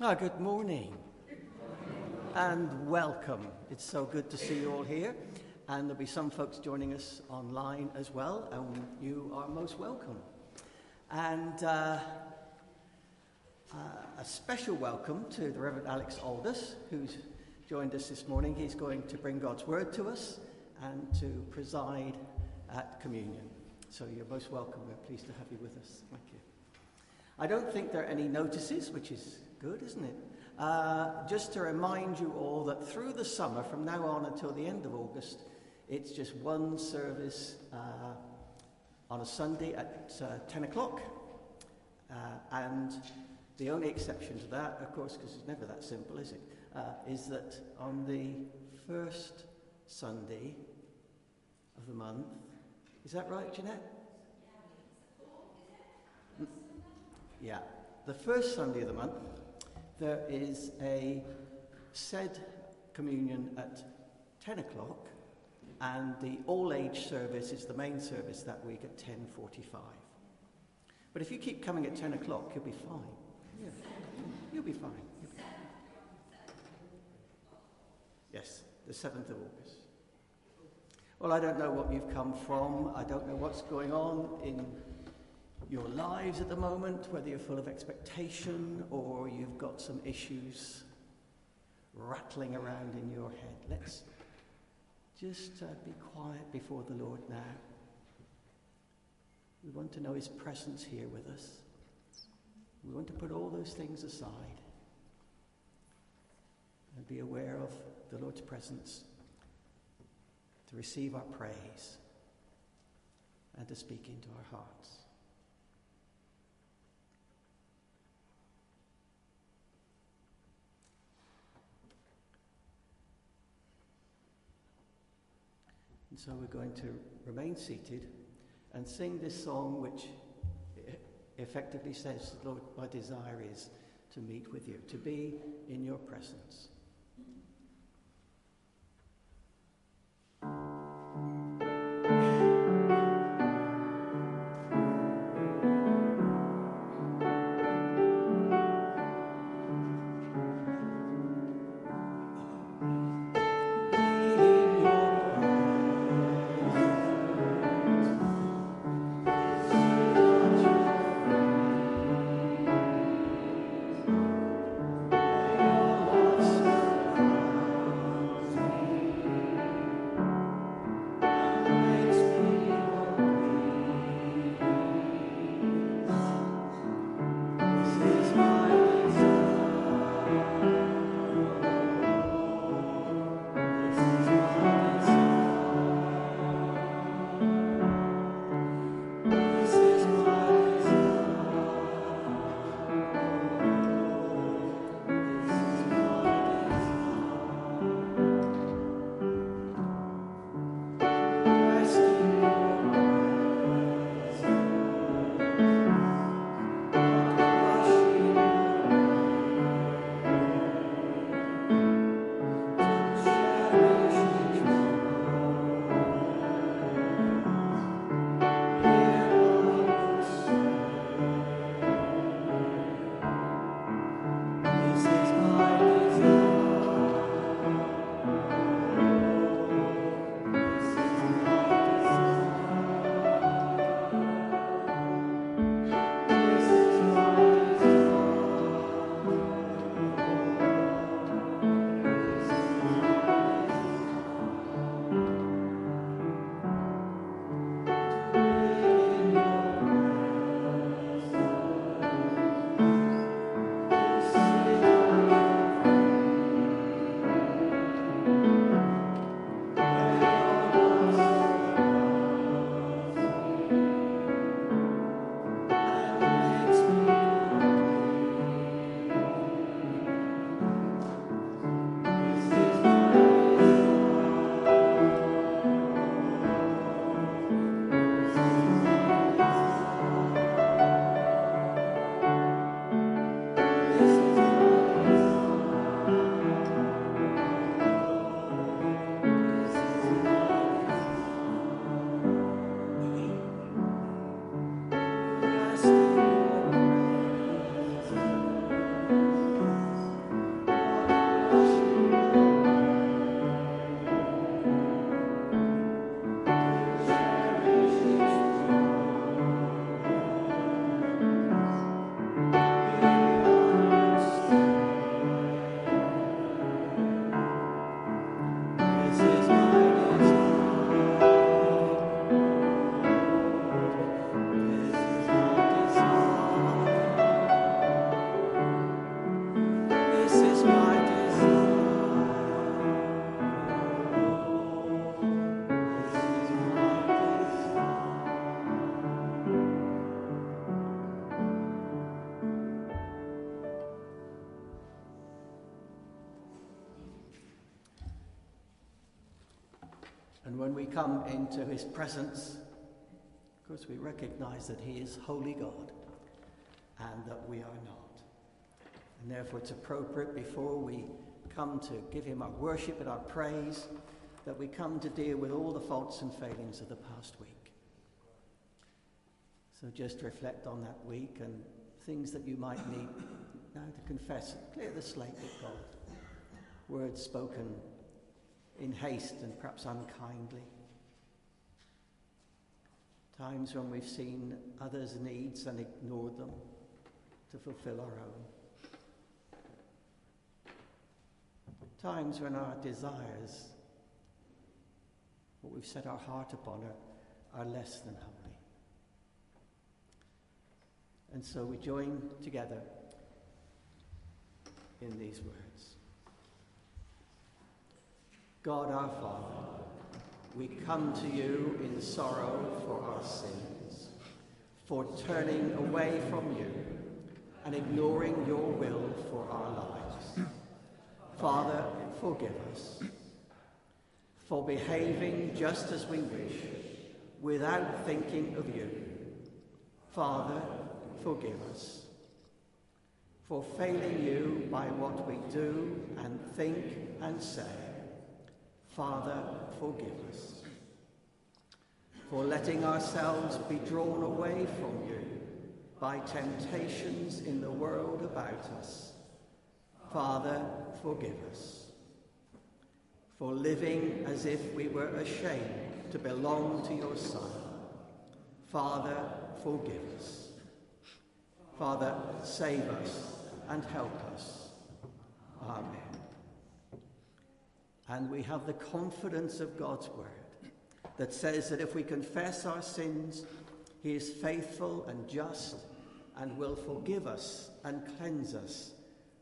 Ah, good morning. And welcome. It's so good to see you all here. And there'll be some folks joining us online as well, and you are most welcome. And uh, uh, a special welcome to the Reverend Alex Aldous, who's joined us this morning. He's going to bring God's word to us and to preside at communion. So you're most welcome. We're pleased to have you with us. Thank you. I don't think there are any notices, which is good, isn't it? Uh, just to remind you all that through the summer, from now on until the end of August, it's just one service uh, on a Sunday at uh, 10 o'clock. Uh, and the only exception to that, of course, because it's never that simple, is it? Uh, is that on the first Sunday of the month, is that right, Jeanette? Mm. Yeah. The first Sunday of the month, there is a said communion at 10 o'clock, and the all-age service is the main service that week at 10.45. But if you keep coming at 10 o'clock, you'll be fine. Yeah. You'll be fine. You'll be fine. Yes, the 7th of August. Well, I don't know what you've come from. I don't know what's going on in your lives at the moment, whether you're full of expectation or you've got some issues rattling around in your head. Let's just uh, be quiet before the Lord now. We want to know His presence here with us. We want to put all those things aside and be aware of the Lord's presence to receive our praise and to speak into our hearts. And so we're going to remain seated and sing this song, which effectively says, Lord, my desire is to meet with you, to be in your presence. When we come into his presence, of course, we recognize that he is holy God and that we are not. And therefore, it's appropriate before we come to give him our worship and our praise that we come to deal with all the faults and failings of the past week. So just reflect on that week and things that you might need now to confess. Clear the slate with God. Words spoken in haste and perhaps unkindly. Times when we've seen others' needs and ignored them to fulfill our own. Times when our desires, what we've set our heart upon, are, are less than holy. And so we join together in these words God our Father, we come to you in sorrow for our sins, for turning away from you and ignoring your will for our lives. Father, forgive us for behaving just as we wish without thinking of you. Father, forgive us for failing you by what we do and think and say. Father, forgive us for letting ourselves be drawn away from you by temptations in the world about us. Father, forgive us. For living as if we were ashamed to belong to your Son. Father, forgive us. Father, save us and help us. Amen. And we have the confidence of God's word that says that if we confess our sins, he is faithful and just and will forgive us and cleanse us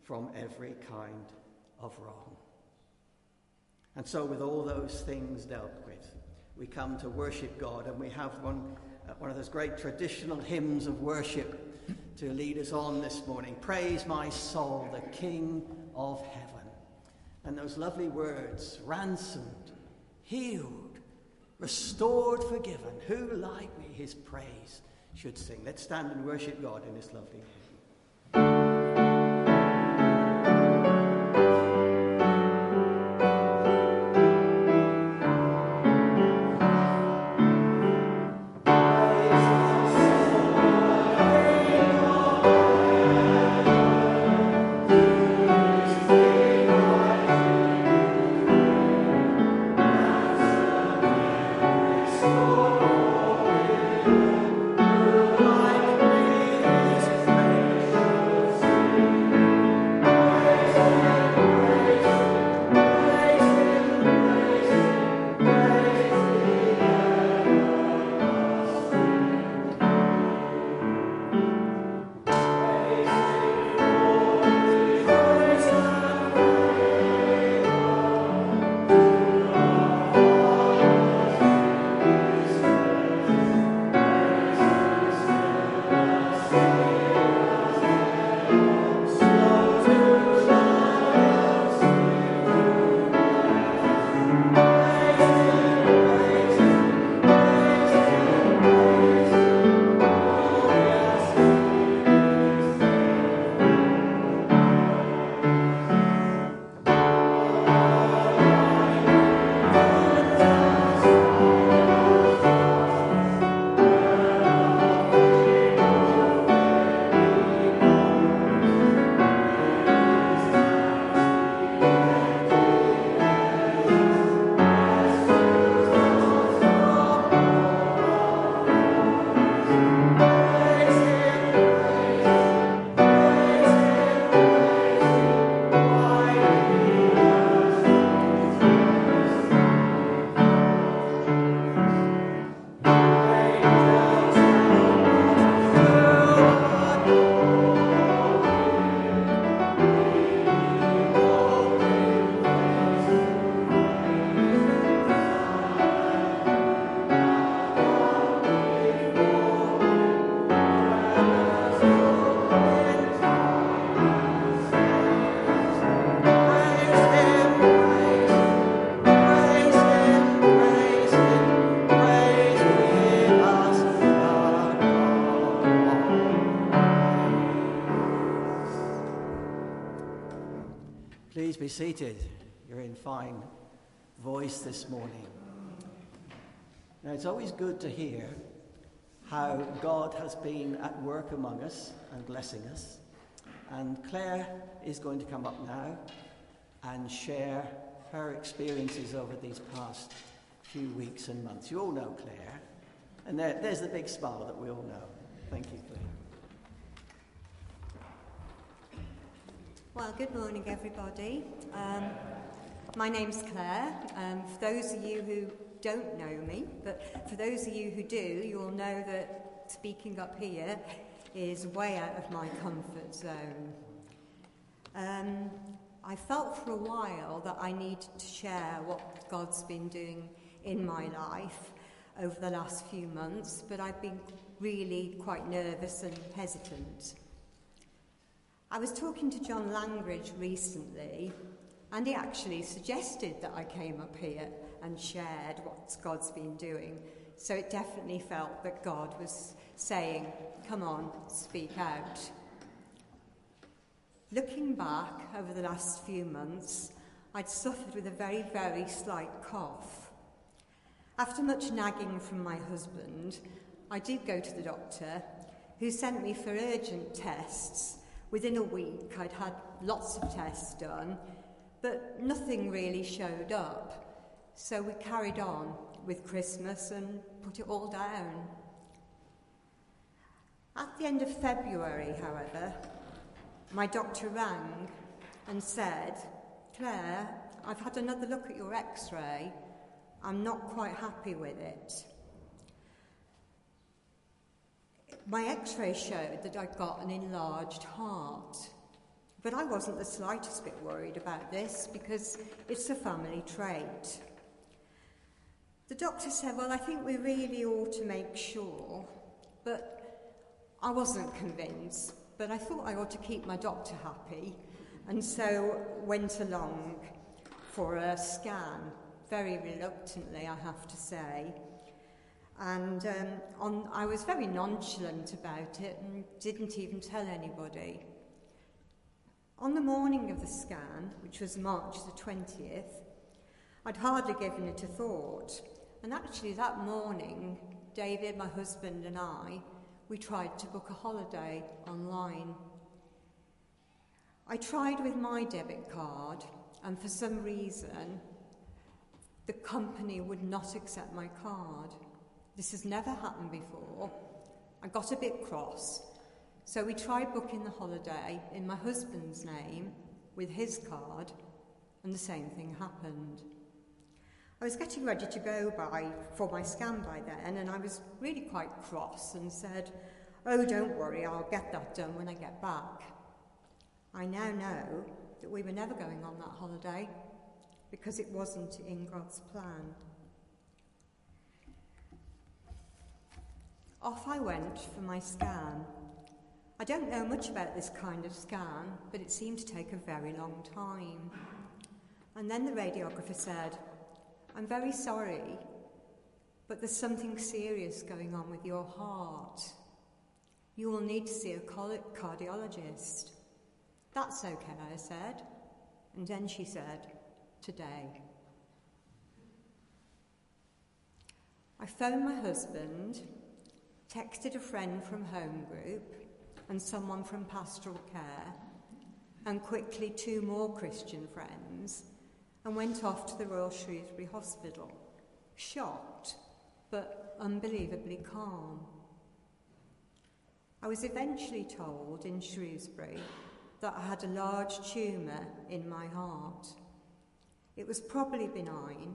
from every kind of wrong. And so, with all those things dealt with, we come to worship God, and we have one, uh, one of those great traditional hymns of worship to lead us on this morning. Praise my soul, the King of heaven. And those lovely words ransomed, healed, restored, forgiven. Who like me his praise should sing? Let's stand and worship God in this lovely seated. You're in fine voice this morning. Now, it's always good to hear how God has been at work among us and blessing us. And Claire is going to come up now and share her experiences over these past few weeks and months. You all know Claire. And there, there's the big smile that we all know. Thank you, Claire. Well, good morning, everybody. Um, my name's Claire. Um, for those of you who don't know me, but for those of you who do, you'll know that speaking up here is way out of my comfort zone. Um, I felt for a while that I needed to share what God's been doing in my life over the last few months, but I've been really quite nervous and hesitant. I was talking to John Langridge recently, and he actually suggested that I came up here and shared what God's been doing. So it definitely felt that God was saying, Come on, speak out. Looking back over the last few months, I'd suffered with a very, very slight cough. After much nagging from my husband, I did go to the doctor, who sent me for urgent tests Within a week, I'd had lots of tests done, but nothing really showed up. So we carried on with Christmas and put it all down. At the end of February, however, my doctor rang and said, Claire, I've had another look at your x ray. I'm not quite happy with it. My x ray showed that I'd got an enlarged heart. But I wasn't the slightest bit worried about this because it's a family trait. The doctor said, Well, I think we really ought to make sure. But I wasn't convinced. But I thought I ought to keep my doctor happy. And so went along for a scan, very reluctantly, I have to say. And um, on, I was very nonchalant about it and didn't even tell anybody. On the morning of the scan, which was March the 20th, I'd hardly given it a thought. And actually, that morning, David, my husband, and I, we tried to book a holiday online. I tried with my debit card, and for some reason, the company would not accept my card. This has never happened before. I got a bit cross. So we tried booking the holiday in my husband's name with his card, and the same thing happened. I was getting ready to go by for my scan by then, and I was really quite cross and said, Oh, don't worry, I'll get that done when I get back. I now know that we were never going on that holiday because it wasn't in God's plan. Off I went for my scan. I don't know much about this kind of scan, but it seemed to take a very long time. And then the radiographer said, I'm very sorry, but there's something serious going on with your heart. You will need to see a cardiologist. That's okay, I said. And then she said, Today. I phoned my husband texted a friend from home group and someone from pastoral care, and quickly two more Christian friends, and went off to the Royal Shrewsbury Hospital, shocked but unbelievably calm. I was eventually told in Shrewsbury that I had a large tumour in my heart. It was probably benign,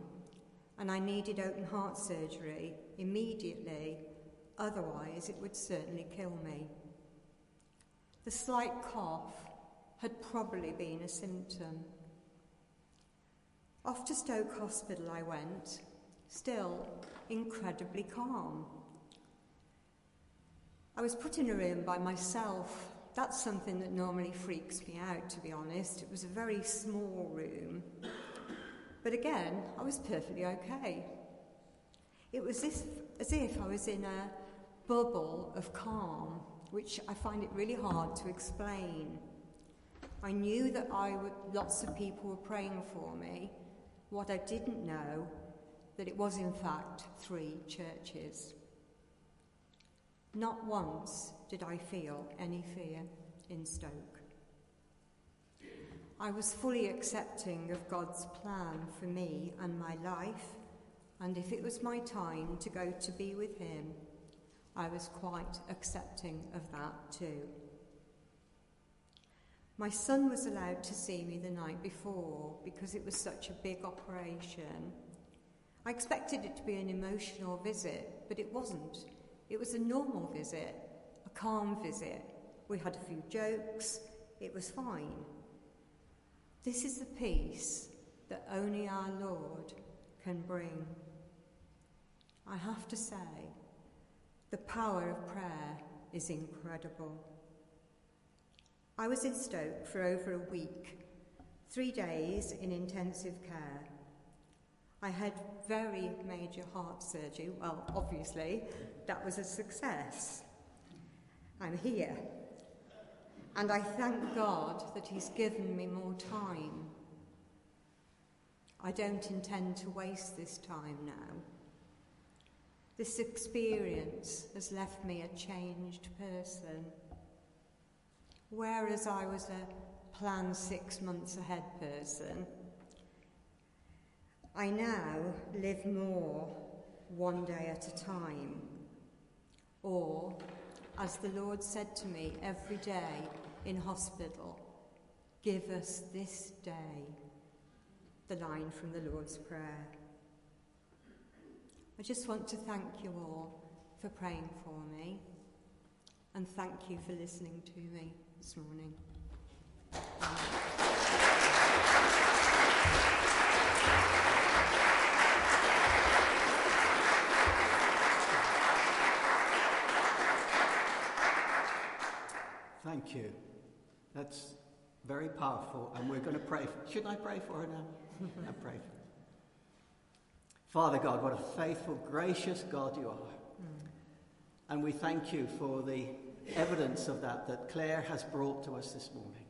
and I needed open heart surgery immediately Otherwise, it would certainly kill me. The slight cough had probably been a symptom. Off to Stoke Hospital I went, still incredibly calm. I was put in a room by myself. That's something that normally freaks me out, to be honest. It was a very small room. But again, I was perfectly okay. It was as if, as if I was in a bubble of calm, which I find it really hard to explain. I knew that I would, lots of people were praying for me. What I didn't know, that it was in fact three churches. Not once did I feel any fear in Stoke. I was fully accepting of God's plan for me and my life, and if it was my time to go to be with Him, I was quite accepting of that too. My son was allowed to see me the night before because it was such a big operation. I expected it to be an emotional visit, but it wasn't. It was a normal visit, a calm visit. We had a few jokes, it was fine. This is the peace that only our Lord can bring. I have to say, the power of prayer is incredible. I was in Stoke for over a week, three days in intensive care. I had very major heart surgery. Well, obviously, that was a success. I'm here. And I thank God that He's given me more time. I don't intend to waste this time now. This experience has left me a changed person. Whereas I was a plan six months ahead person, I now live more one day at a time. Or, as the Lord said to me every day in hospital, give us this day the line from the Lord's Prayer. I just want to thank you all for praying for me and thank you for listening to me this morning. Thank you. That's very powerful, and we're going to pray. Should I pray for her now? I pray for her. Father God, what a faithful, gracious God you are. And we thank you for the evidence of that that Claire has brought to us this morning.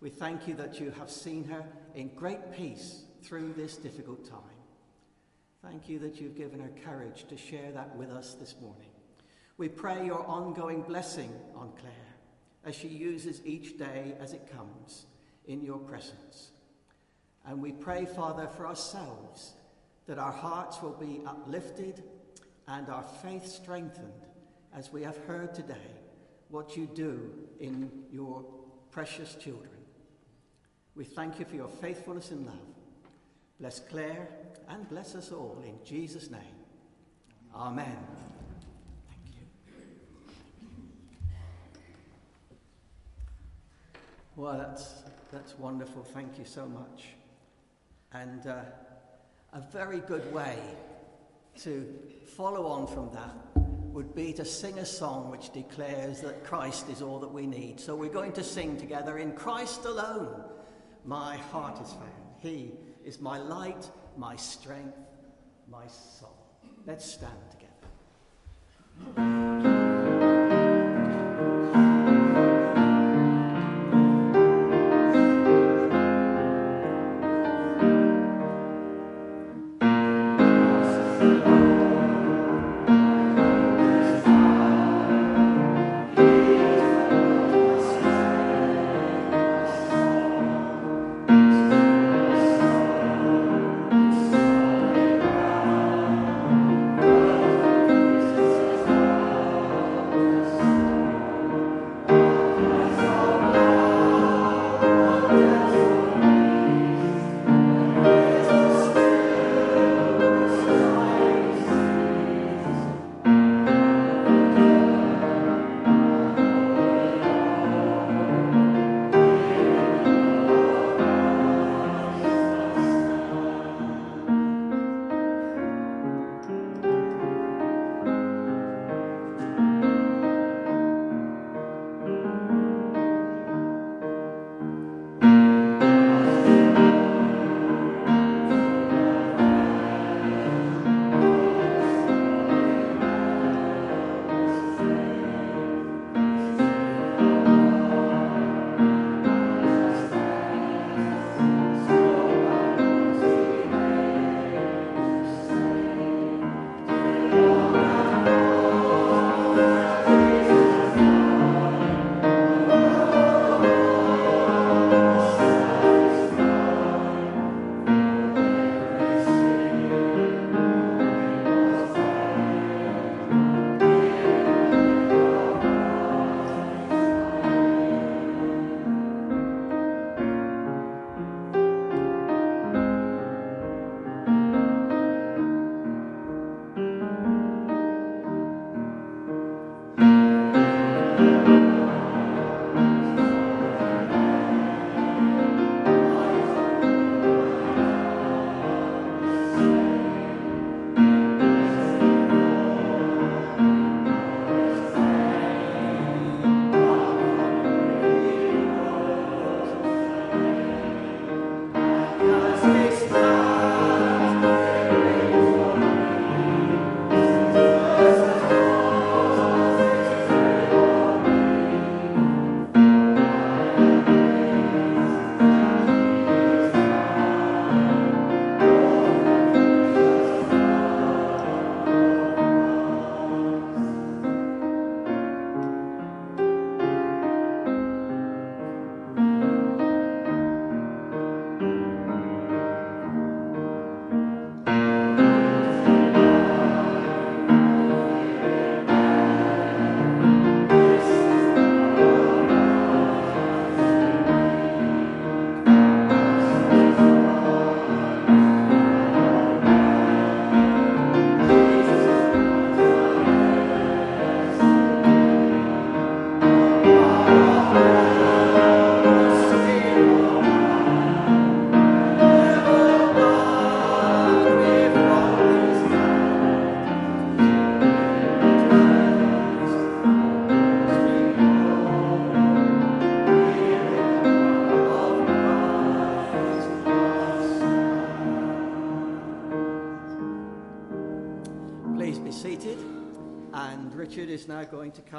We thank you that you have seen her in great peace through this difficult time. Thank you that you've given her courage to share that with us this morning. We pray your ongoing blessing on Claire as she uses each day as it comes in your presence. And we pray, Father, for ourselves that our hearts will be uplifted and our faith strengthened as we have heard today what you do in your precious children. We thank you for your faithfulness and love. Bless Claire and bless us all in Jesus' name. Amen. Thank you. Well, that's, that's wonderful. Thank you so much. And uh, a very good way to follow on from that would be to sing a song which declares that Christ is all that we need. So we're going to sing together in Christ alone. My heart is found. He is my light, my strength, my soul. Let's stand together.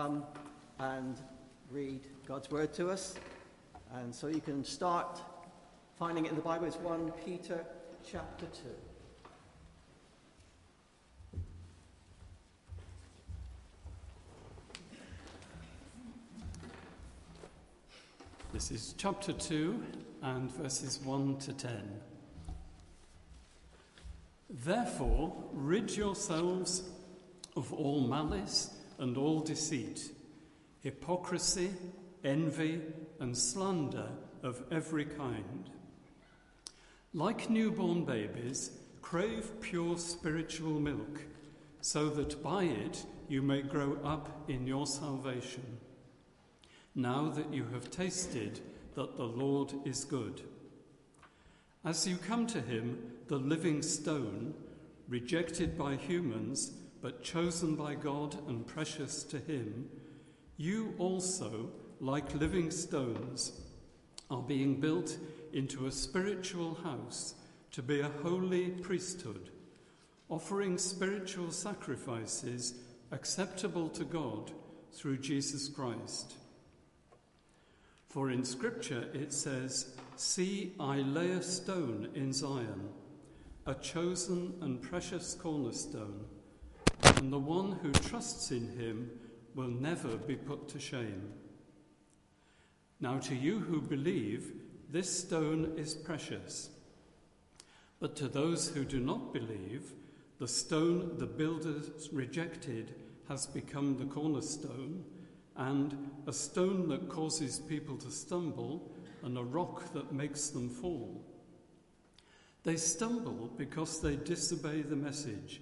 Come and read God's word to us. And so you can start finding it in the Bible. It's 1 Peter chapter 2. This is chapter 2 and verses 1 to 10. Therefore, rid yourselves of all malice and all deceit, hypocrisy, envy, and slander of every kind. Like newborn babies, crave pure spiritual milk, so that by it you may grow up in your salvation. Now that you have tasted that the Lord is good. As you come to him, the living stone, rejected by humans, but chosen by God and precious to him, you also, like living stones, are being built into a spiritual house to be a holy priesthood, offering spiritual sacrifices acceptable to God through Jesus Christ. For in Scripture it says, See, I lay a stone in Zion, a chosen and precious cornerstone, and the one who trusts in him will never be put to shame. Now, to you who believe, this stone is precious. But to those who do not believe, the stone the builders rejected has become the cornerstone, and a stone that causes people to stumble, and a rock that makes them fall. They stumble because they disobey the message,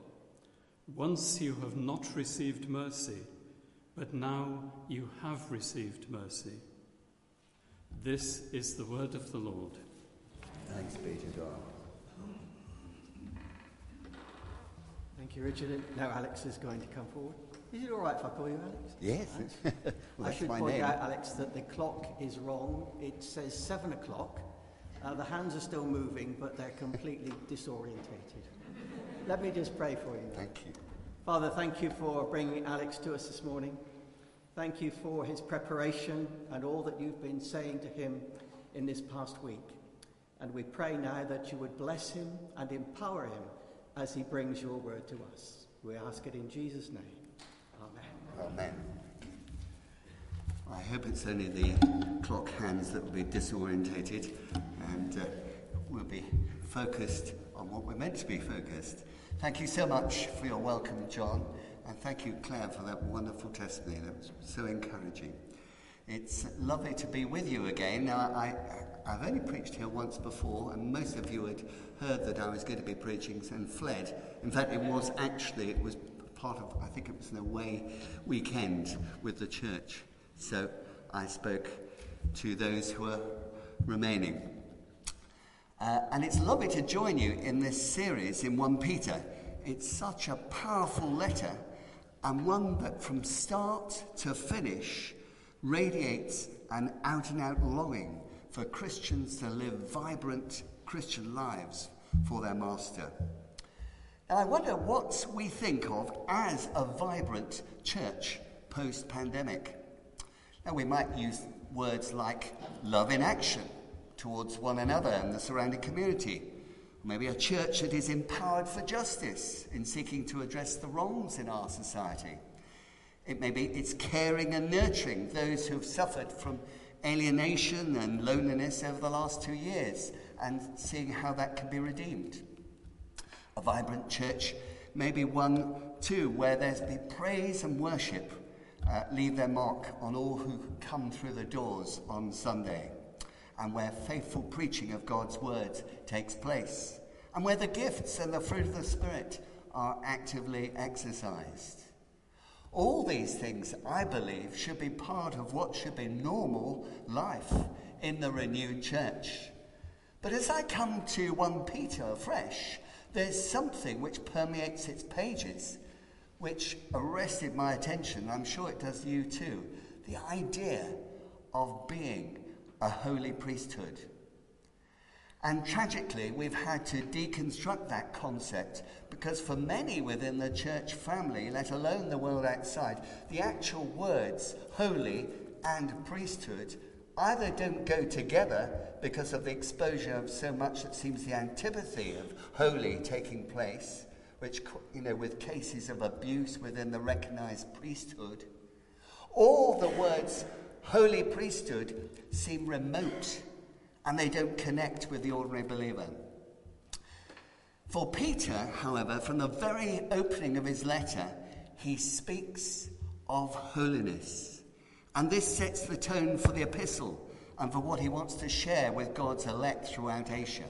Once you have not received mercy, but now you have received mercy. This is the word of the Lord. Thanks be to God. Thank you, Richard. Now Alex is going to come forward. Is it all right if I call you Alex? Yes. Alex? well, I should my point name. out, Alex, that the clock is wrong. It says seven o'clock. Uh, the hands are still moving, but they're completely disorientated. Let me just pray for you. Thank you. Father, thank you for bringing Alex to us this morning. Thank you for his preparation and all that you've been saying to him in this past week. And we pray now that you would bless him and empower him as he brings your word to us. We ask it in Jesus' name. Amen. Amen. I hope it's only the clock hands that will be disorientated and uh, we'll be focused on what we're meant to be focused. Thank you so much for your welcome, John, and thank you, Claire, for that wonderful testimony. That was so encouraging. It's lovely to be with you again. Now, I, I've only preached here once before, and most of you had heard that I was going to be preaching and fled. In fact, it was actually, it was part of, I think it was an away weekend with the church. So I spoke to those who are remaining. Uh, and it's lovely to join you in this series in 1 Peter. It's such a powerful letter, and one that from start to finish radiates an out and out longing for Christians to live vibrant Christian lives for their Master. And I wonder what we think of as a vibrant church post pandemic. Now, we might use words like love in action towards one another and the surrounding community. Maybe a church that is empowered for justice in seeking to address the wrongs in our society. It may be it's caring and nurturing those who have suffered from alienation and loneliness over the last two years and seeing how that can be redeemed. A vibrant church may be one, too, where there's be praise and worship uh, leave their mark on all who come through the doors on Sunday, and where faithful preaching of God's word takes place, and where the gifts and the fruit of the Spirit are actively exercised. All these things, I believe, should be part of what should be normal life in the renewed church. But as I come to 1 Peter afresh, there's something which permeates its pages, which arrested my attention. And I'm sure it does you too. The idea of being a holy priesthood. And tragically, we've had to deconstruct that concept because for many within the church family, let alone the world outside, the actual words holy and priesthood either don't go together because of the exposure of so much that seems the antipathy of holy taking place, which, you know, with cases of abuse within the recognized priesthood, or the words holy priesthood seem remote and they don't connect with the ordinary believer. For Peter, however, from the very opening of his letter, he speaks of holiness. And this sets the tone for the epistle and for what he wants to share with God's elect throughout Asia.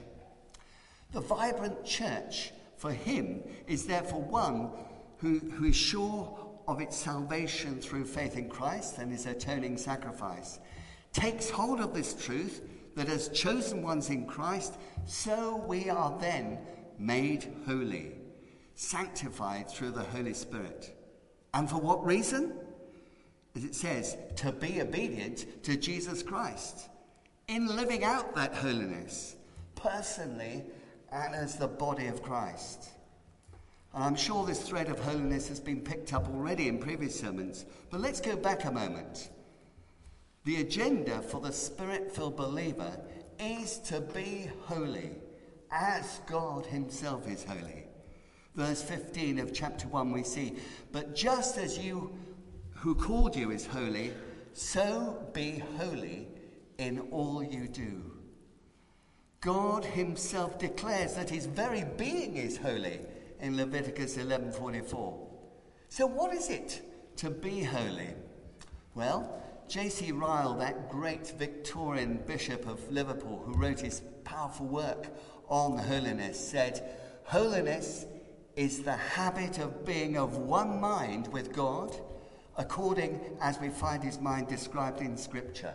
The vibrant church for him is therefore one who, who is sure of its salvation through faith in Christ and his atoning sacrifice, takes hold of this truth that as chosen ones in Christ, so we are then made holy, sanctified through the Holy Spirit. And for what reason? As it says, to be obedient to Jesus Christ in living out that holiness personally and as the body of Christ. And I'm sure this thread of holiness has been picked up already in previous sermons, but let's go back a moment. The agenda for the spirit filled believer is to be holy as God Himself is holy. Verse 15 of chapter 1, we see, But just as you who called you is holy, so be holy in all you do. God himself declares that his very being is holy in Leviticus 11:44. So what is it to be holy? Well, J.C. Ryle, that great Victorian bishop of Liverpool who wrote his powerful work on holiness, said, Holiness is the habit of being of one mind with God, according as we find his mind described in Scripture.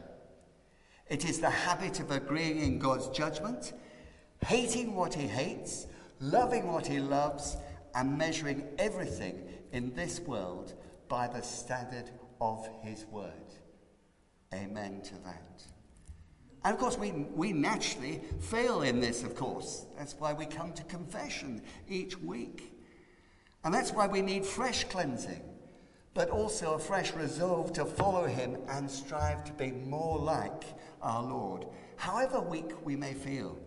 It is the habit of agreeing in God's judgment, hating what he hates, loving what he loves, and measuring everything in this world by the standard of his word. Amen to that. And of course, we, we naturally fail in this, of course. That's why we come to confession each week. And that's why we need fresh cleansing, but also a fresh resolve to follow Him and strive to be more like our Lord, however weak we may feel.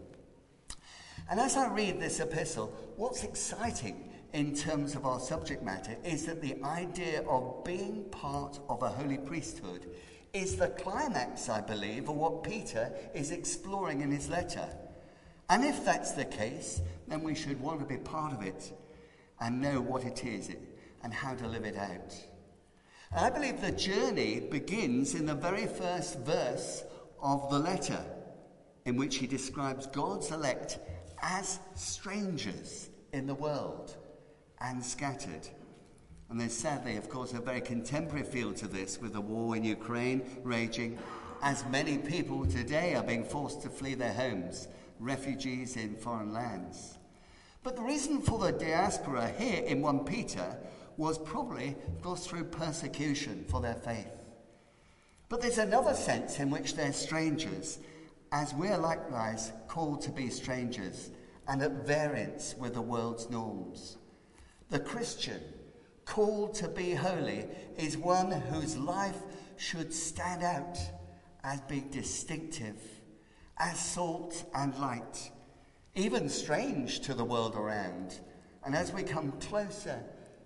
And as I read this epistle, what's exciting in terms of our subject matter is that the idea of being part of a holy priesthood is the climax, I believe, of what Peter is exploring in his letter. And if that's the case, then we should want to be part of it and know what it is and how to live it out. And I believe the journey begins in the very first verse of the letter, in which he describes God's elect as strangers in the world and scattered. And there's sadly, of course, a very contemporary feel to this with the war in Ukraine raging, as many people today are being forced to flee their homes, refugees in foreign lands. But the reason for the diaspora here in 1 Peter was probably, of course, through persecution for their faith. But there's another sense in which they're strangers, as we're likewise called to be strangers and at variance with the world's norms. The Christian called to be holy is one whose life should stand out as being distinctive, as salt and light, even strange to the world around. And as we come closer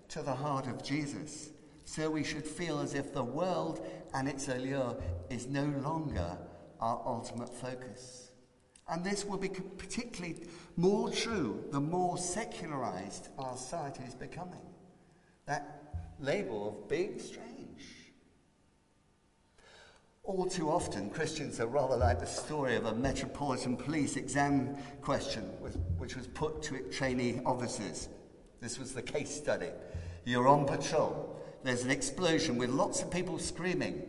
to the heart of Jesus, so we should feel as if the world and its allure is no longer our ultimate focus. And this will be particularly more true the more secularized our society is becoming that label of being strange. All too often, Christians are rather like the story of a Metropolitan Police exam question which was put to trainee officers. This was the case study. You're on patrol. There's an explosion with lots of people screaming.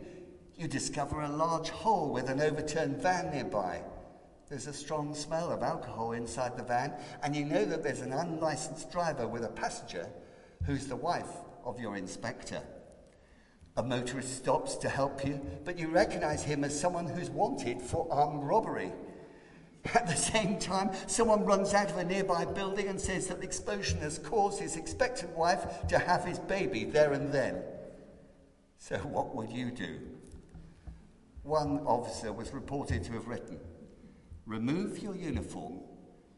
You discover a large hole with an overturned van nearby. There's a strong smell of alcohol inside the van, and you know that there's an unlicensed driver with a passenger who's the wife of your inspector. A motorist stops to help you, but you recognize him as someone who's wanted for armed robbery. At the same time, someone runs out of a nearby building and says that the explosion has caused his expectant wife to have his baby there and then. So, what would you do? One officer was reported to have written Remove your uniform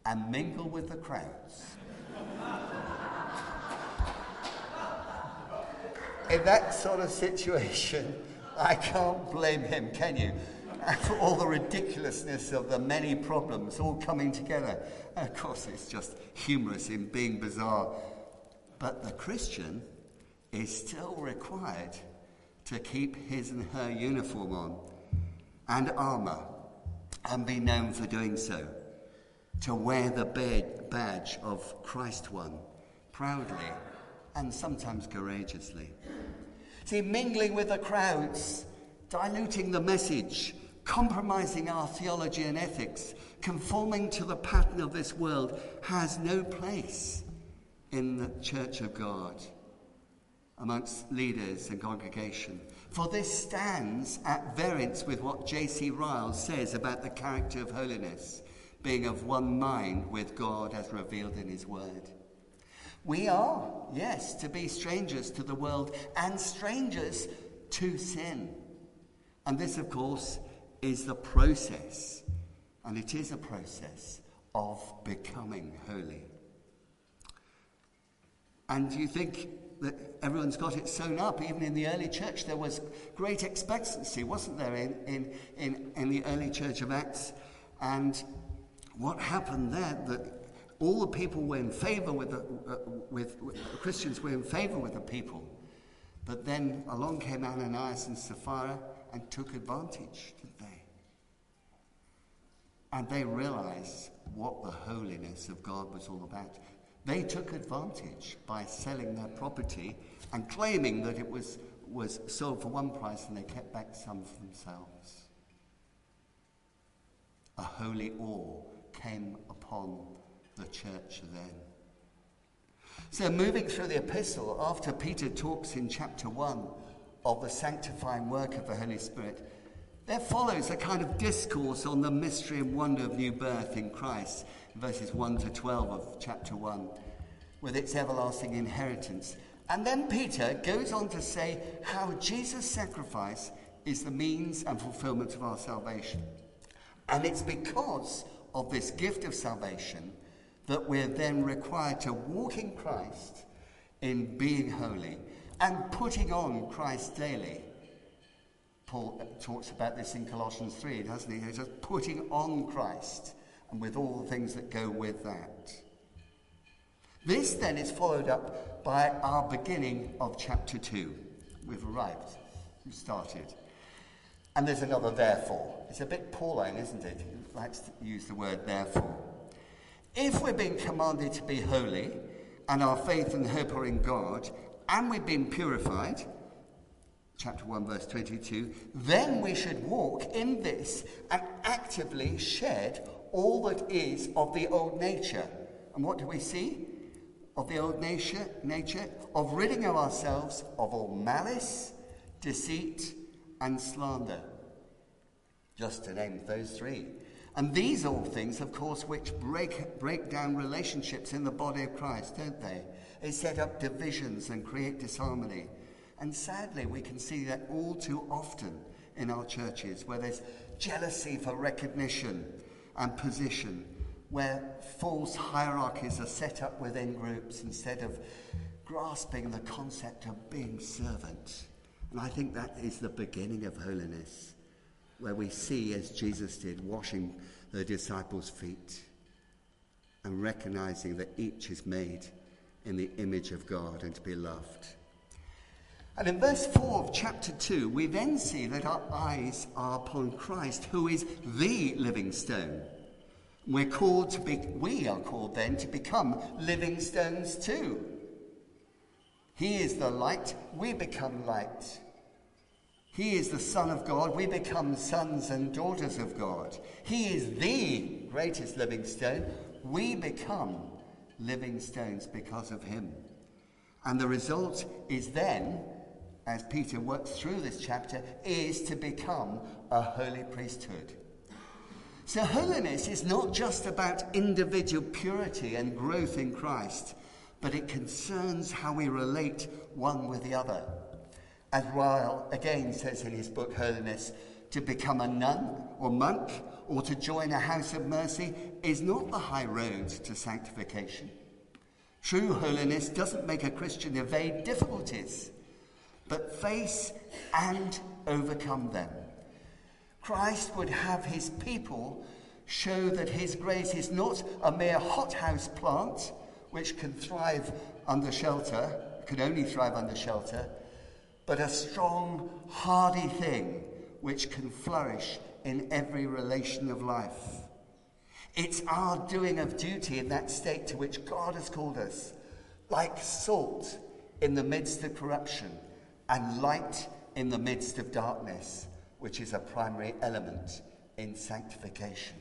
and mingle with the crowds. In that sort of situation, I can't blame him, can you? for all the ridiculousness of the many problems all coming together. Of course, it's just humorous in being bizarre. But the Christian is still required to keep his and her uniform on and armour and be known for doing so. To wear the badge of Christ one proudly and sometimes courageously. See, mingling with the crowds, diluting the message, compromising our theology and ethics, conforming to the pattern of this world, has no place in the church of God amongst leaders and congregation. For this stands at variance with what J.C. Ryle says about the character of holiness, being of one mind with God as revealed in His Word. We are, yes, to be strangers to the world and strangers to sin. And this, of course, is the process, and it is a process of becoming holy. And you think that everyone's got it sewn up. Even in the early church, there was great expectancy, wasn't there, in, in, in, in the early church of Acts? And what happened there, that all the people were in favor with the, uh, with, with the Christians were in favor with the people. But then along came Ananias and Sapphira and took advantage, didn't they? And they realized what the holiness of God was all about. They took advantage by selling their property and claiming that it was, was sold for one price and they kept back some for themselves. A holy awe came upon the church then. So, moving through the epistle, after Peter talks in chapter 1 of the sanctifying work of the Holy Spirit, there follows a kind of discourse on the mystery and wonder of new birth in Christ, verses 1 to 12 of chapter 1, with its everlasting inheritance. And then Peter goes on to say how Jesus' sacrifice is the means and fulfillment of our salvation. And it's because of this gift of salvation that we're then required to walk in Christ in being holy and putting on Christ daily. Paul talks about this in Colossians 3, doesn't he? He's just putting on Christ and with all the things that go with that. This then is followed up by our beginning of chapter 2. We've arrived, we've started. And there's another therefore. It's a bit Pauline, isn't it? He likes to use the word therefore. If we're being commanded to be holy, and our faith and hope are in God, and we've been purified, chapter 1, verse 22, then we should walk in this and actively shed all that is of the old nature. And what do we see? Of the old nature, nature, of ridding of ourselves of all malice, deceit, and slander. Just to name those three. And these all things, of course, which break, break down relationships in the body of Christ, don't they? They set up divisions and create disharmony. And sadly, we can see that all too often in our churches, where there's jealousy for recognition and position, where false hierarchies are set up within groups instead of grasping the concept of being servant. And I think that is the beginning of holiness where we see, as Jesus did, washing the disciples' feet and recognizing that each is made in the image of God and to be loved. And in verse 4 of chapter 2, we then see that our eyes are upon Christ, who is the living stone. We're called to be, we are called then to become living stones too. He is the light, we become light. He is the Son of God, we become sons and daughters of God. He is the greatest living stone, we become living stones because of him. And the result is then, as Peter works through this chapter, is to become a holy priesthood. So, holiness is not just about individual purity and growth in Christ, but it concerns how we relate one with the other. As Ryle again says in his book Holiness, to become a nun or monk or to join a house of mercy is not the high road to sanctification. True holiness doesn't make a Christian evade difficulties, but face and overcome them. Christ would have his people show that his grace is not a mere hothouse plant which can thrive under shelter, can only thrive under shelter, but a strong, hardy thing which can flourish in every relation of life. It's our doing of duty in that state to which God has called us, like salt in the midst of corruption and light in the midst of darkness, which is a primary element in sanctification.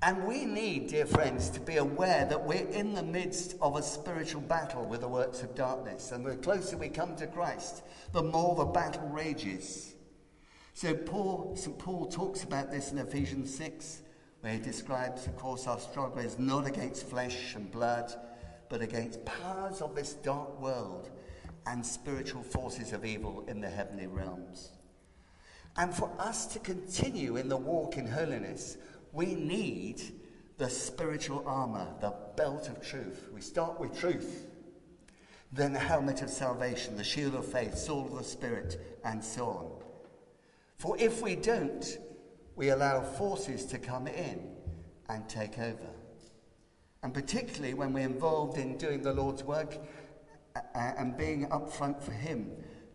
And we need, dear friends, to be aware that we're in the midst of a spiritual battle with the works of darkness. And the closer we come to Christ, the more the battle rages. So Paul, St. Paul talks about this in Ephesians 6, where he describes, of course, our struggle is not against flesh and blood, but against powers of this dark world and spiritual forces of evil in the heavenly realms. And for us to continue in the walk in holiness, we need the spiritual armor, the belt of truth. We start with truth, then the helmet of salvation, the shield of faith, sword of the Spirit, and so on. For if we don't, we allow forces to come in and take over. And particularly when we're involved in doing the Lord's work and being upfront for Him,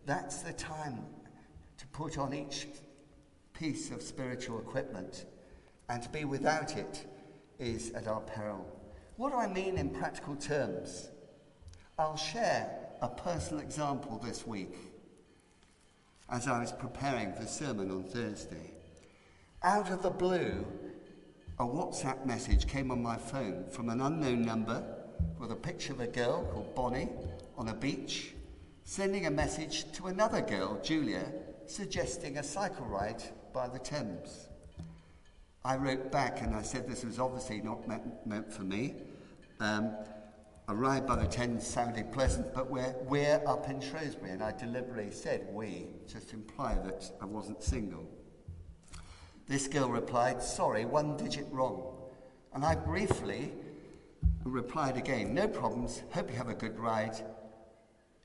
that's the time to put on each piece of spiritual equipment and to be without it is at our peril. What do I mean in practical terms? I'll share a personal example this week as I was preparing for sermon on Thursday. Out of the blue, a WhatsApp message came on my phone from an unknown number with a picture of a girl called Bonnie on a beach, sending a message to another girl, Julia, suggesting a cycle ride by the Thames. I wrote back and I said this was obviously not meant, meant for me. Um, a ride by the Thames sounded pleasant, but we're, we're up in Shrewsbury, and I deliberately said we, just to imply that I wasn't single. This girl replied, Sorry, one digit wrong. And I briefly replied again, No problems, hope you have a good ride.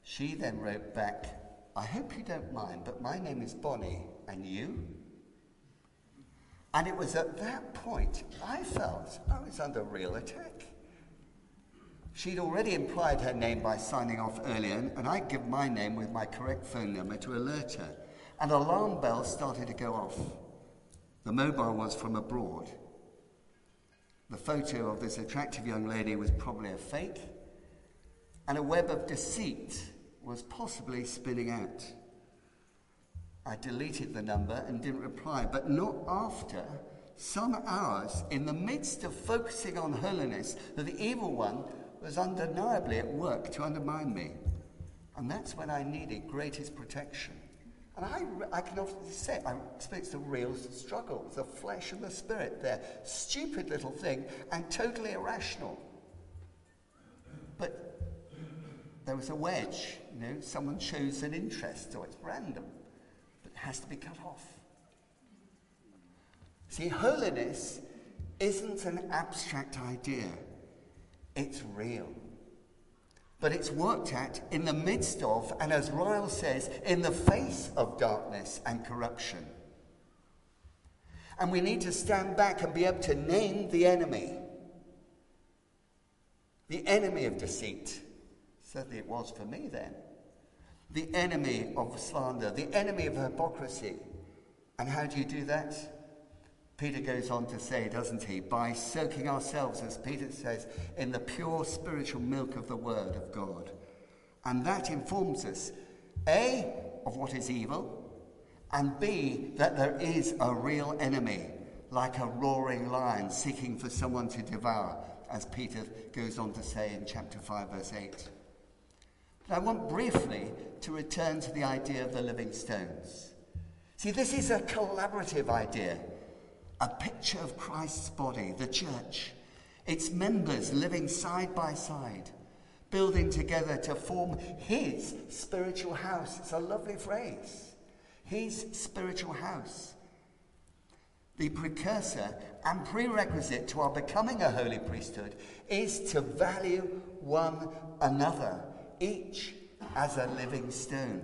She then wrote back, I hope you don't mind, but my name is Bonnie, and you? And it was at that point I felt I was under real attack. She'd already implied her name by signing off earlier, and I'd give my name with my correct phone number to alert her. An alarm bell started to go off. The mobile was from abroad. The photo of this attractive young lady was probably a fake, and a web of deceit was possibly spinning out. I deleted the number and didn't reply, but not after some hours in the midst of focusing on holiness that the evil one was undeniably at work to undermine me. And that's when I needed greatest protection. And I, I can often say, I experience a real struggle. The flesh and the spirit, they're stupid little thing and totally irrational. But there was a wedge, you know, someone shows an interest, so it's random but It has to be cut off. See, holiness isn't an abstract idea, it's real. But it's worked at in the midst of, and as Ryle says, in the face of darkness and corruption. And we need to stand back and be able to name the enemy. The enemy of deceit. Certainly it was for me then the enemy of slander, the enemy of hypocrisy. And how do you do that? Peter goes on to say, doesn't he? By soaking ourselves, as Peter says, in the pure spiritual milk of the Word of God. And that informs us, A, of what is evil, and B, that there is a real enemy, like a roaring lion seeking for someone to devour, as Peter goes on to say in chapter 5, verse 8. But I want briefly to return to the idea of the living stones. See, this is a collaborative idea, a picture of Christ's body, the church, its members living side by side, building together to form his spiritual house. It's a lovely phrase. His spiritual house. The precursor and prerequisite to our becoming a holy priesthood is to value one another each as a living stone.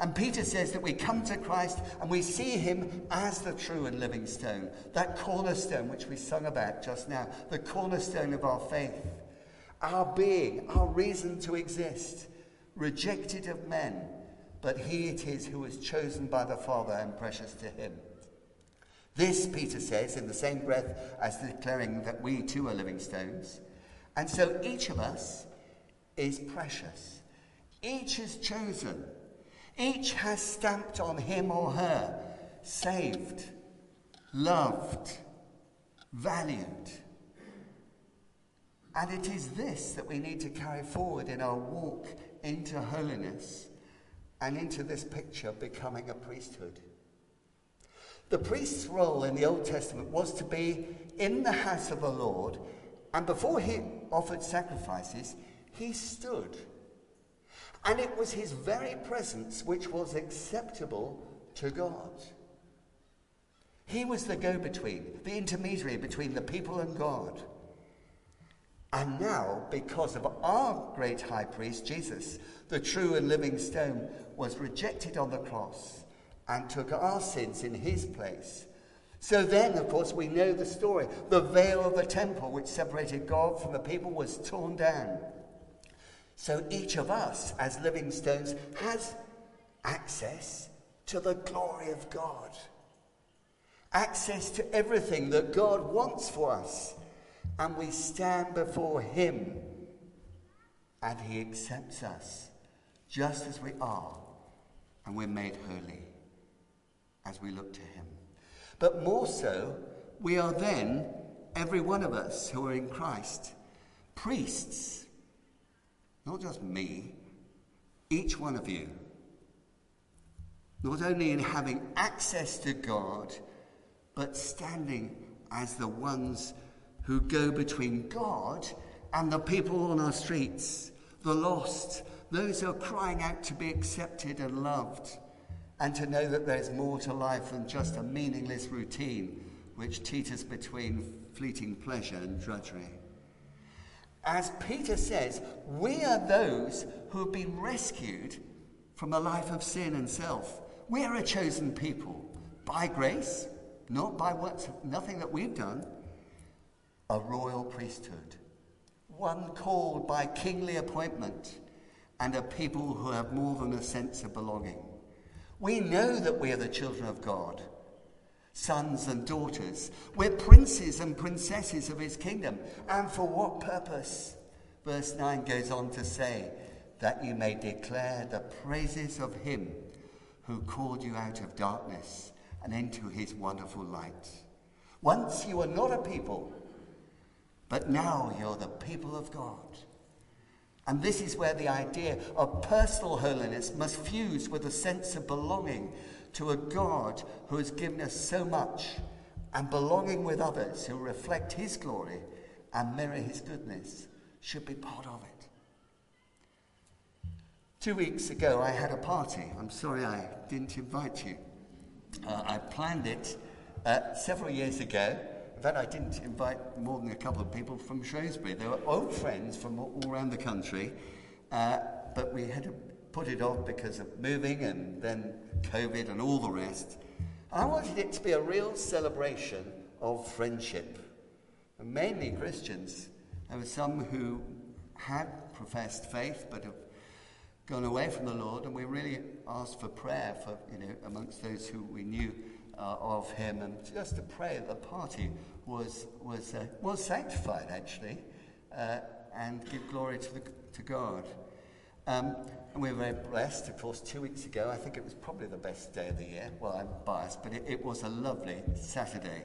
And Peter says that we come to Christ and we see him as the true and living stone, that cornerstone which we sung about just now, the cornerstone of our faith, our being, our reason to exist, rejected of men, but he it is who was chosen by the Father and precious to him. This, Peter says, in the same breath as declaring that we too are living stones. And so each of us is precious. Each is chosen. Each has stamped on him or her saved, loved, valued. And it is this that we need to carry forward in our walk into holiness and into this picture becoming a priesthood. The priest's role in the Old Testament was to be in the house of the Lord, and before he offered sacrifices, he stood. And it was his very presence which was acceptable to God. He was the go between, the intermediary between the people and God. And now, because of our great high priest, Jesus, the true and living stone, was rejected on the cross and took our sins in his place. So then, of course, we know the story. The veil of the temple, which separated God from the people, was torn down. So each of us, as living stones, has access to the glory of God, access to everything that God wants for us. And we stand before Him, and He accepts us just as we are, and we're made holy as we look to Him. But more so, we are then, every one of us who are in Christ, priests not just me, each one of you, not only in having access to God, but standing as the ones who go between God and the people on our streets, the lost, those who are crying out to be accepted and loved, and to know that there's more to life than just a meaningless routine which teeters between fleeting pleasure and drudgery as Peter says, we are those who have been rescued from a life of sin and self. We are a chosen people by grace, not by what, nothing that we've done, a royal priesthood, one called by kingly appointment, and a people who have more than a sense of belonging. We know that we are the children of God sons and daughters. We're princes and princesses of his kingdom. And for what purpose? Verse 9 goes on to say, that you may declare the praises of him who called you out of darkness and into his wonderful light. Once you were not a people, but now you're the people of God. And this is where the idea of personal holiness must fuse with a sense of belonging to a God who has given us so much and belonging with others who reflect his glory and mirror his goodness should be part of it. Two weeks ago, I had a party. I'm sorry I didn't invite you. Uh, I planned it uh, several years ago. In fact, I didn't invite more than a couple of people from Shrewsbury. They were old friends from all around the country, uh, but we had to put it off because of moving and then COVID and all the rest. I wanted it to be a real celebration of friendship, and mainly Christians. There were some who had professed faith but have gone away from the Lord, and we really asked for prayer for you know amongst those who we knew uh, of Him, and just to pray that the party was was uh, was sanctified actually, uh, and give glory to the, to God. Um, we were blessed, of course, two weeks ago. I think it was probably the best day of the year. Well, I'm biased, but it, it was a lovely Saturday.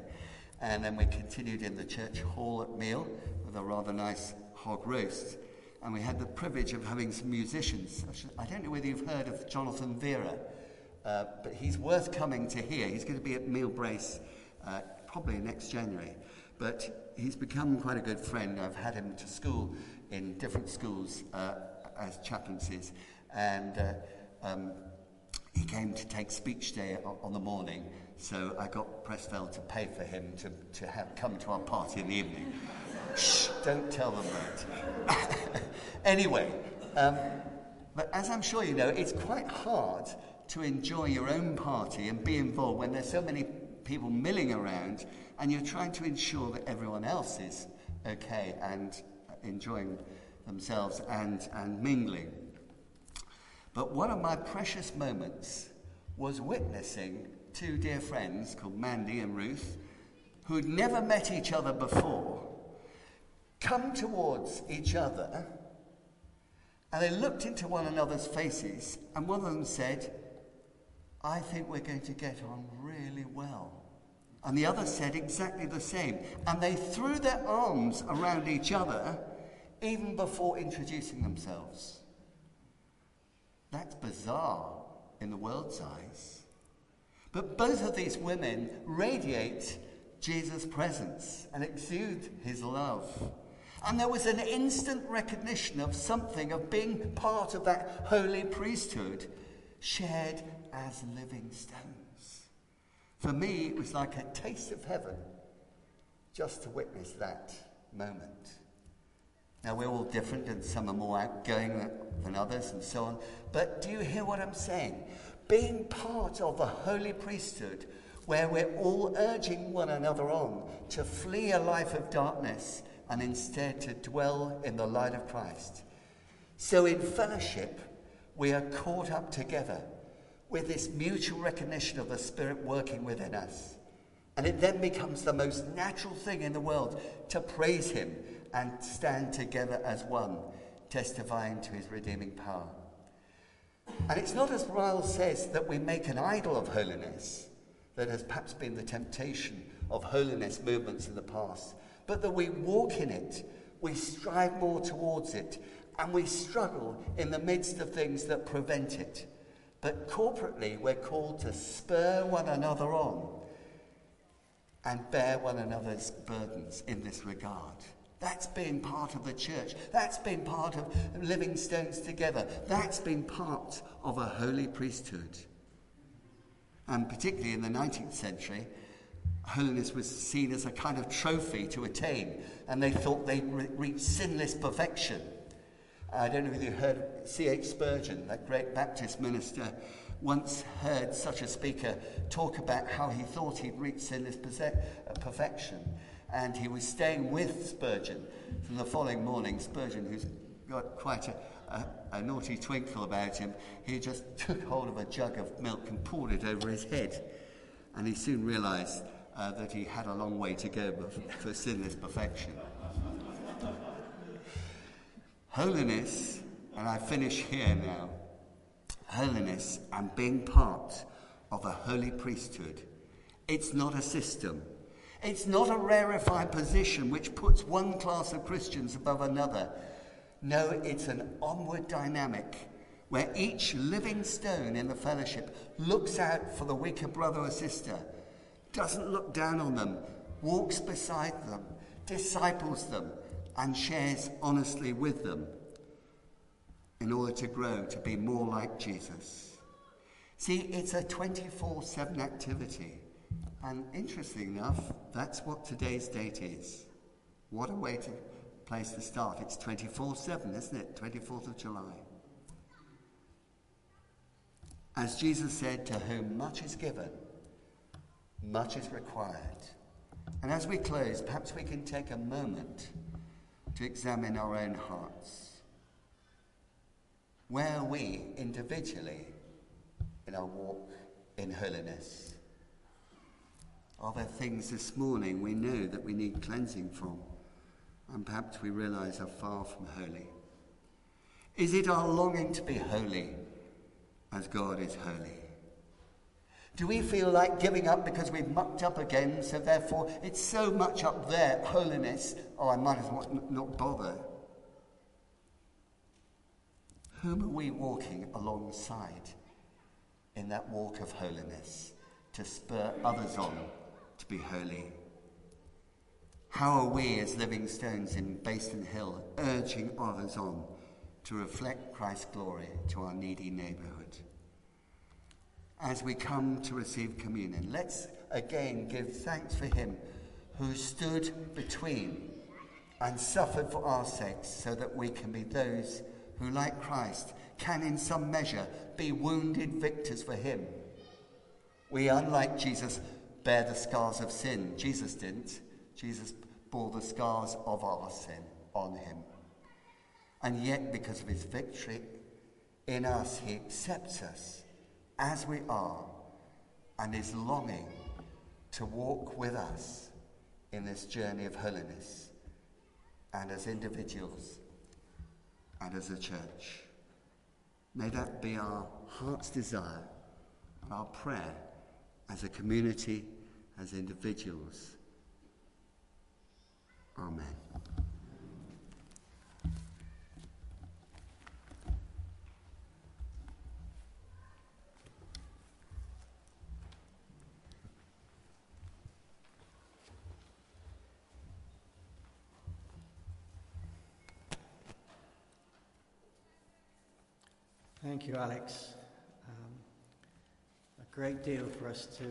And then we continued in the church hall at meal with a rather nice hog roast. And we had the privilege of having some musicians. I don't know whether you've heard of Jonathan Vera, uh, but he's worth coming to hear. He's going to be at Meole Brace uh, probably next January. But he's become quite a good friend. I've had him to school in different schools uh, as chaplaincies. And uh, um, he came to take speech day on the morning so I got Prestfelde to pay for him to, to have come to our party in the evening. Shh, don't tell them that. anyway, um, but as I'm sure you know, it's quite hard to enjoy your own party and be involved when there's so many people milling around and you're trying to ensure that everyone else is okay and enjoying themselves and, and mingling. But one of my precious moments was witnessing two dear friends called Mandy and Ruth, who'd never met each other before, come towards each other and they looked into one another's faces, and one of them said, I think we're going to get on really well. And the other said exactly the same. And they threw their arms around each other even before introducing themselves. That's bizarre in the world's eyes. But both of these women radiate Jesus' presence and exude his love. And there was an instant recognition of something, of being part of that holy priesthood shared as living stones. For me, it was like a taste of heaven just to witness that moment. Now, we're all different, and some are more outgoing than others, and so on. But do you hear what I'm saying? being part of a holy priesthood where we're all urging one another on to flee a life of darkness and instead to dwell in the light of Christ. So, in fellowship, we are caught up together with this mutual recognition of the Spirit working within us. And it then becomes the most natural thing in the world to praise Him and stand together as one, testifying to His redeeming power. And it's not, as Ryle says, that we make an idol of holiness, that has perhaps been the temptation of holiness movements in the past, but that we walk in it, we strive more towards it, and we struggle in the midst of things that prevent it. But corporately, we're called to spur one another on and bear one another's burdens in this regard. That's been part of the church. That's been part of living stones together. That's been part of a holy priesthood. And particularly in the 19th century, holiness was seen as a kind of trophy to attain, and they thought they'd re- reached sinless perfection. I don't know if you heard C.H. Spurgeon, that great Baptist minister, once heard such a speaker talk about how he thought he'd reached sinless perfection and he was staying with Spurgeon. From the following morning, Spurgeon, who's got quite a, a, a, naughty twinkle about him, he just took hold of a jug of milk and poured it over his head. And he soon realized uh, that he had a long way to go for sinless perfection. holiness, and I finish here now holiness and being part of a holy priesthood. It's not a system. It's not a rarefied position which puts one class of Christians above another. No, it's an onward dynamic where each living stone in the fellowship looks out for the weaker brother or sister, doesn't look down on them, walks beside them, disciples them, and shares honestly with them in order to grow to be more like Jesus. See, it's a 24 7 activity. And interesting enough, that's what today's date is. What a way to place to start. It's 24 7, isn't it? 24th of July. As Jesus said, to whom much is given, much is required. And as we close, perhaps we can take a moment to examine our own hearts. Where are we individually in our walk in holiness? Are there things this morning we know that we need cleansing from? And perhaps we realize are far from holy. Is it our longing to be holy as God is holy? Do we feel like giving up because we've mucked up again, so therefore it's so much up there, holiness, oh, I might as well not bother? Whom are we walking alongside in that walk of holiness to spur others on to be holy? How are we as living stones in Bayston Hill urging others on to reflect Christ's glory to our needy neighbourhood? as we come to receive communion. Let's again give thanks for him who stood between and suffered for our sakes so that we can be those who, like Christ, can in some measure be wounded victors for him. We, unlike Jesus, bear the scars of sin. Jesus didn't. Jesus bore the scars of our sin on him. And yet, because of his victory in us, he accepts us as we are and is longing to walk with us in this journey of holiness and as individuals and as a church. May that be our heart's desire and our prayer as a community, as individuals. Amen. Thank you, Alex. Great deal for us to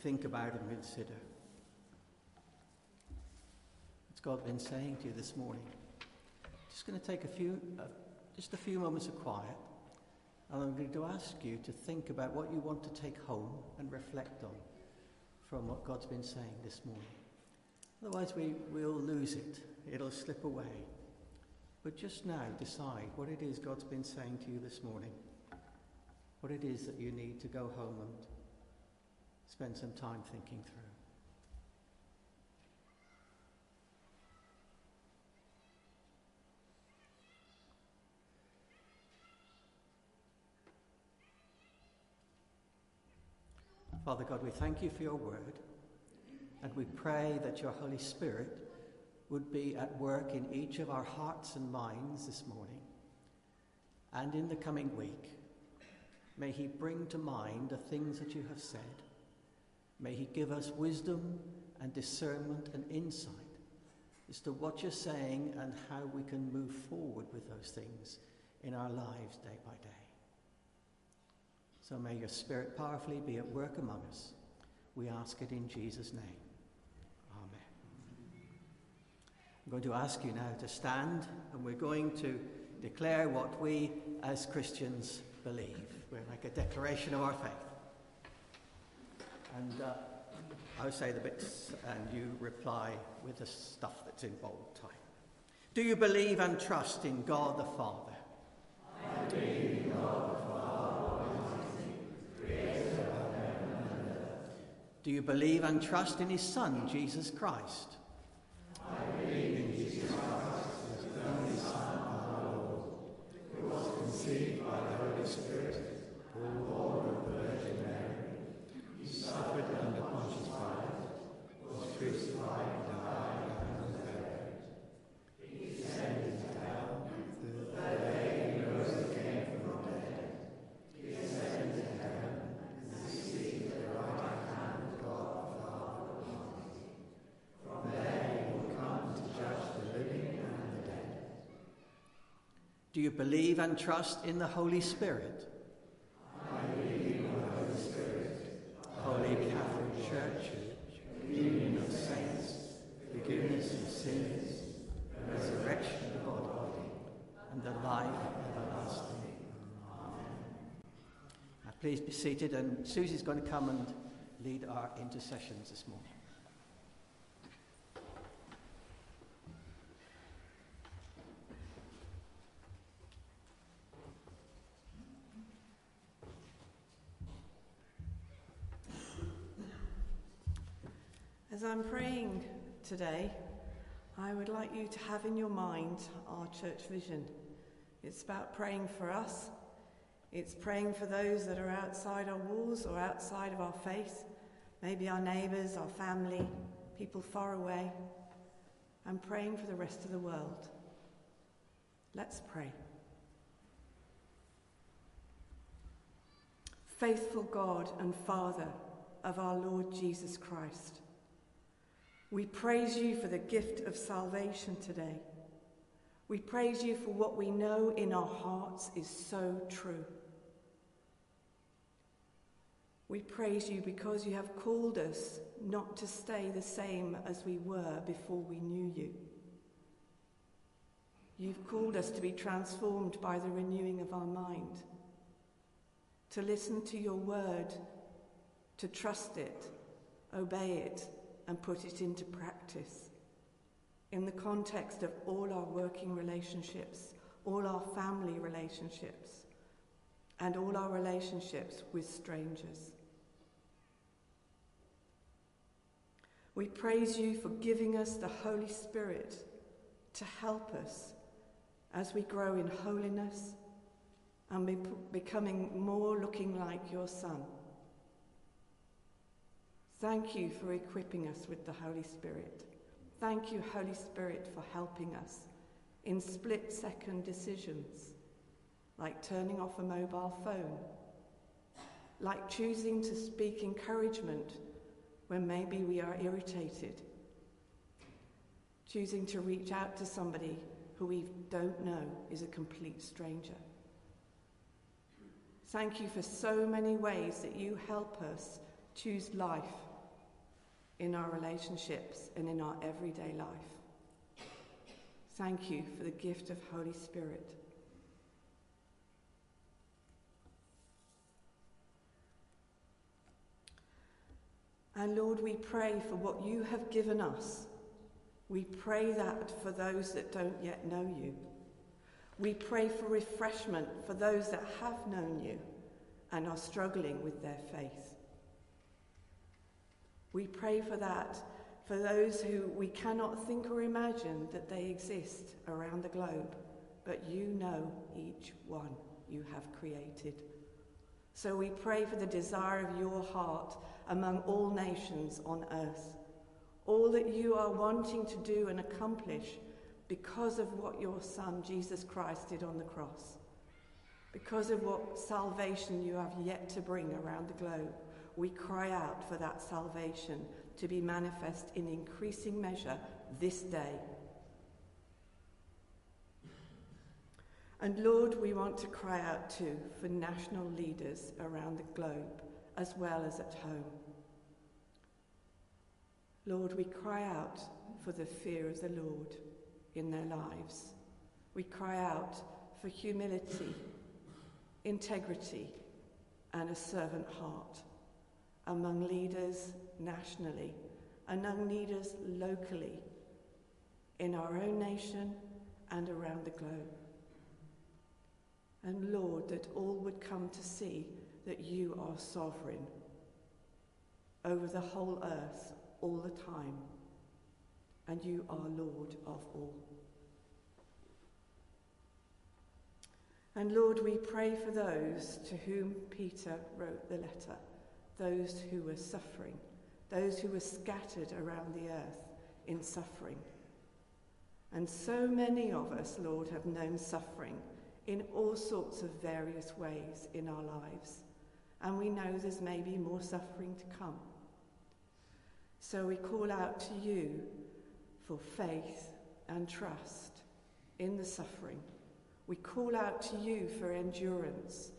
think about and consider. What's God been saying to you this morning? Just going to take a few, uh, just a few moments of quiet, and I'm going to ask you to think about what you want to take home and reflect on from what God's been saying this morning. Otherwise, we will lose it. It'll slip away. But just now, decide what it is God's been saying to you this morning. What it is that you need to go home and spend some time thinking through. Father God, we thank you for your word, and we pray that your Holy Spirit would be at work in each of our hearts and minds this morning and in the coming week. May He bring to mind the things that you have said. May He give us wisdom and discernment and insight as to what you're saying and how we can move forward with those things in our lives day by day. So may your Spirit powerfully be at work among us. We ask it in Jesus' name. Amen. I'm going to ask you now to stand and we're going to declare what we as Christians believe. A declaration of our faith. And uh, I'll say the bits and you reply with the stuff that's in bold type. Do you believe and trust in God the Father? I believe in God the Father, creator of heaven and earth. Do you believe and trust in his Son, Jesus Christ? I believe conceived by the Holy Spirit, born of the Virgin Mary. He suffered under Pontius Pilate, was crucified, died, and was buried. He descended to hell. The third day he rose again from the dead. He ascended to heaven and is seated at the right hand of God the Father Almighty. From there he will come to judge the living and the dead. Do you believe and trust in the Holy Spirit? I believe in the Holy Spirit, Holy Catholic Church, communion of saints, forgiveness of sins, resurrection of the body, and the life everlasting. Amen. Now please be seated, and Susie's going to come and lead our intercessions this morning. As I'm praying today, I would like you to have in your mind our church vision. It's about praying for us. It's praying for those that are outside our walls or outside of our faith, maybe our neighbours, our family, people far away, and praying for the rest of the world. Let's pray. Faithful God and Father of our Lord Jesus Christ, we praise you for the gift of salvation today. We praise you for what we know in our hearts is so true. We praise you because you have called us not to stay the same as we were before we knew you. You've called us to be transformed by the renewing of our mind, to listen to your word, to trust it, obey it, and put it into practice. In the context of all our working relationships, all our family relationships, and all our relationships with strangers. We praise you for giving us the Holy Spirit to help us as we grow in holiness and be becoming more looking like your Son. Thank you for equipping us with the Holy Spirit. Thank you, Holy Spirit, for helping us in split second decisions, like turning off a mobile phone, like choosing to speak encouragement when maybe we are irritated, choosing to reach out to somebody who we don't know is a complete stranger. Thank you for so many ways that you help us choose life in our relationships and in our everyday life. Thank you for the gift of Holy Spirit. And Lord, we pray for what you have given us we pray that for those that don't yet know you. We pray for refreshment for those that have known you and are struggling with their faith. We pray for that for those who we cannot think or imagine that they exist around the globe, but you know each one you have created. So we pray for the desire of your heart among all nations on earth all that you are wanting to do and accomplish because of what your Son, Jesus Christ, did on the cross, because of what salvation you have yet to bring around the globe. We cry out for that salvation to be manifest in increasing measure this day. And Lord, we want to cry out too for national leaders around the globe as well as at home. Lord, we cry out for the fear of the Lord in their lives. We cry out for humility, integrity, and a servant heart among leaders nationally, among leaders locally, in our own nation and around the globe. And Lord, that all would come to see that you are sovereign over the whole earth all the time, and you are Lord of all. And Lord, we pray for those to whom Peter wrote the letter, those who were suffering, those who were scattered around the earth in suffering. And so many of us, Lord, have known suffering in all sorts of various ways in our lives. And we know there's maybe more suffering to come. So we call out to you for faith and trust in the suffering. We call out to you for endurance.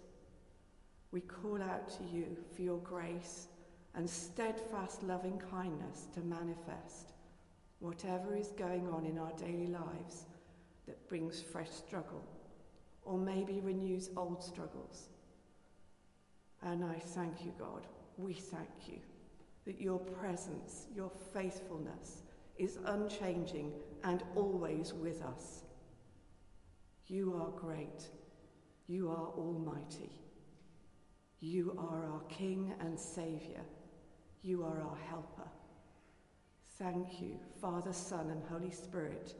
We call out to you for your grace and steadfast loving kindness to manifest whatever is going on in our daily lives that brings fresh struggle or maybe renews old struggles. And I thank you, God. We thank you that your presence, your faithfulness is unchanging and always with us. You are great. You are almighty. You are our King and Saviour. You are our helper. Thank you, Father, Son, and Holy Spirit.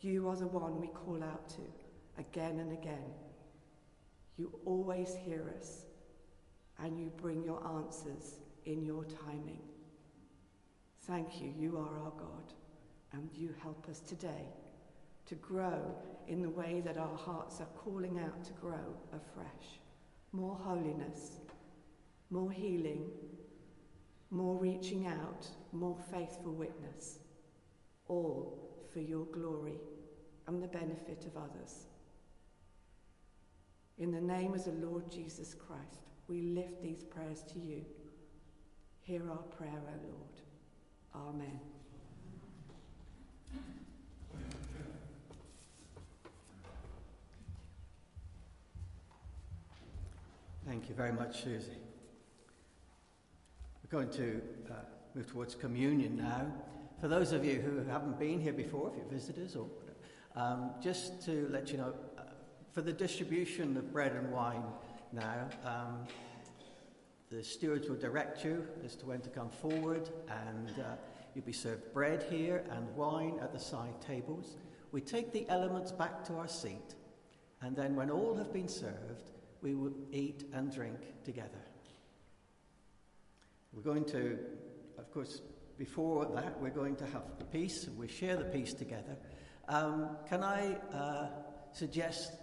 You are the one we call out to, again and again. You always hear us, and you bring your answers in your timing. Thank you, you are our God, and you help us today to grow in the way that our hearts are calling out to grow afresh. More holiness, more healing, more reaching out, more faithful witness, all for your glory and the benefit of others. In the name of the Lord Jesus Christ, we lift these prayers to you. Hear our prayer, O Lord. Amen. Thank you very much, Susie. We're going to uh, move towards communion now. For those of you who haven't been here before, if you're visitors, or um, just to let you know, uh, for the distribution of bread and wine now, um, the stewards will direct you as to when to come forward, and uh, you'll be served bread here and wine at the side tables. We take the elements back to our seat, and then when all have been served, we will eat and drink together. We're going to, of course, before that, we're going to have the peace. We share the peace together. Um, can I uh, suggest,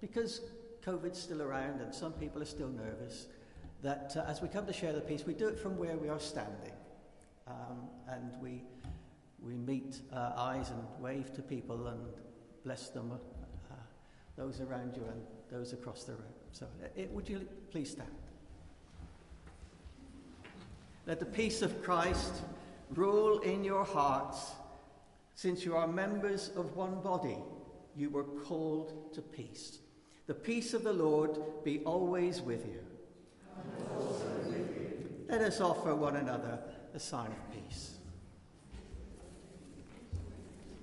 because COVID's still around and some people are still nervous, that uh, as we come to share the peace, we do it from where we are standing. Um, and we, we meet uh, eyes and wave to people and bless them, uh, those around you and those across the room. So, uh, it, would you please stand? Let the peace of Christ rule in your hearts. Since you are members of one body, you were called to peace. The peace of the Lord be always. With you. Let us offer one another a sign of peace.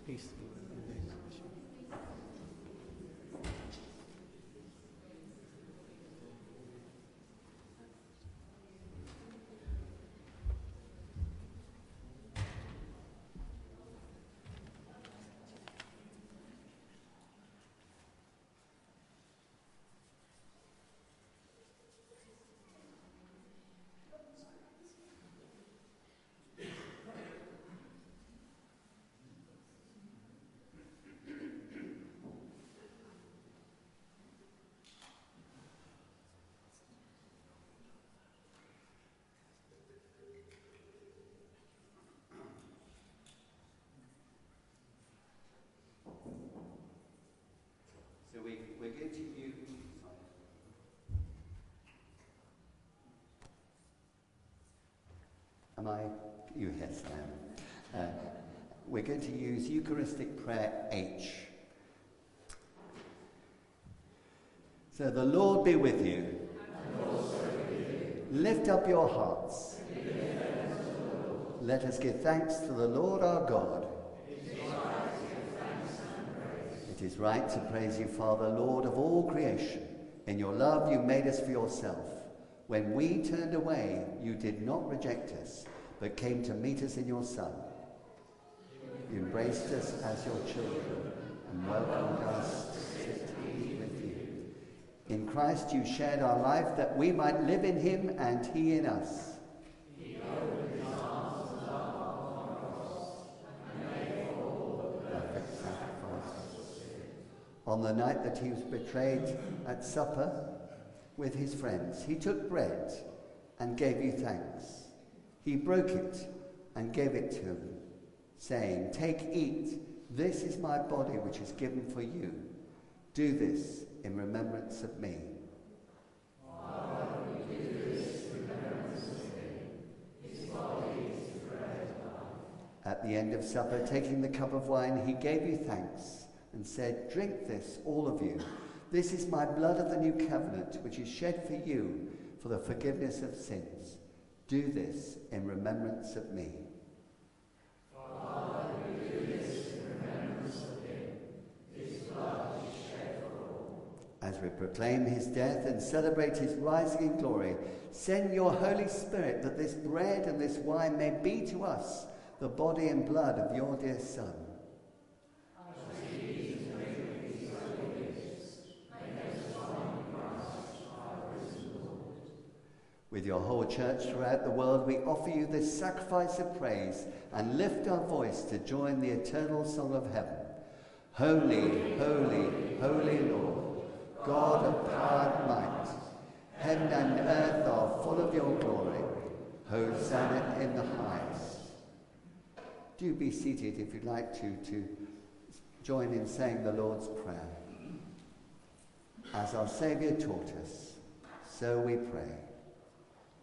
Peace. Am I? You, yes, I am. Uh, we're going to use Eucharistic Prayer H. So the Lord be with you. Lift up your hearts. Let us give thanks to the Lord our God. It is right to praise you, Father, Lord of all creation. In your love, you made us for yourself. When we turned away, you did not reject us, but came to meet us in your Son. You embraced us as your children and welcomed us to sit with you. In Christ you shared our life that we might live in him and he in us. On the night that he was betrayed at supper, with his friends. He took bread and gave you thanks. He broke it and gave it to them, saying, Take, eat. This is my body which is given for you. Do this in remembrance of me. At the end of supper, taking the cup of wine, he gave you thanks and said, Drink this, all of you. This is my blood of the new covenant, which is shed for you for the forgiveness of sins. Do this in remembrance of me. As we proclaim his death and celebrate his rising in glory, send your Holy Spirit that this bread and this wine may be to us the body and blood of your dear Son With your whole church throughout the world, we offer you this sacrifice of praise and lift our voice to join the eternal song of heaven. Holy, holy, holy Lord, God of power and might, heaven and earth are full of your glory. Hosanna in the highest. Do be seated if you'd like to, to join in saying the Lord's Prayer. As our Saviour taught us, so we pray.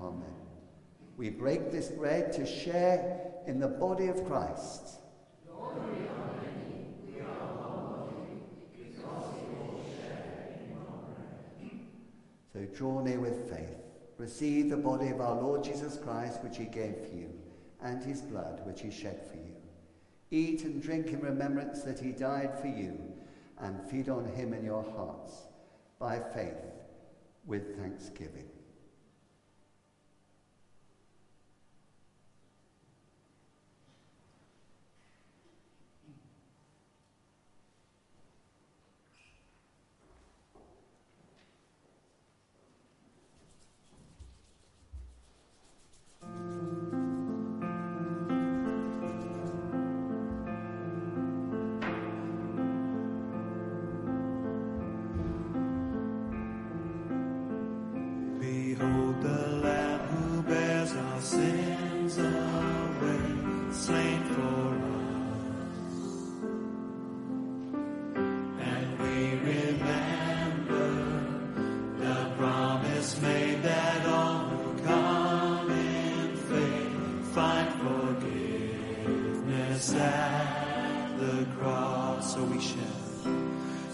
Amen. We break this bread to share in the body of Christ. So draw near with faith. Receive the body of our Lord Jesus Christ, which he gave for you, and his blood, which he shed for you. Eat and drink in remembrance that he died for you, and feed on him in your hearts by faith with thanksgiving.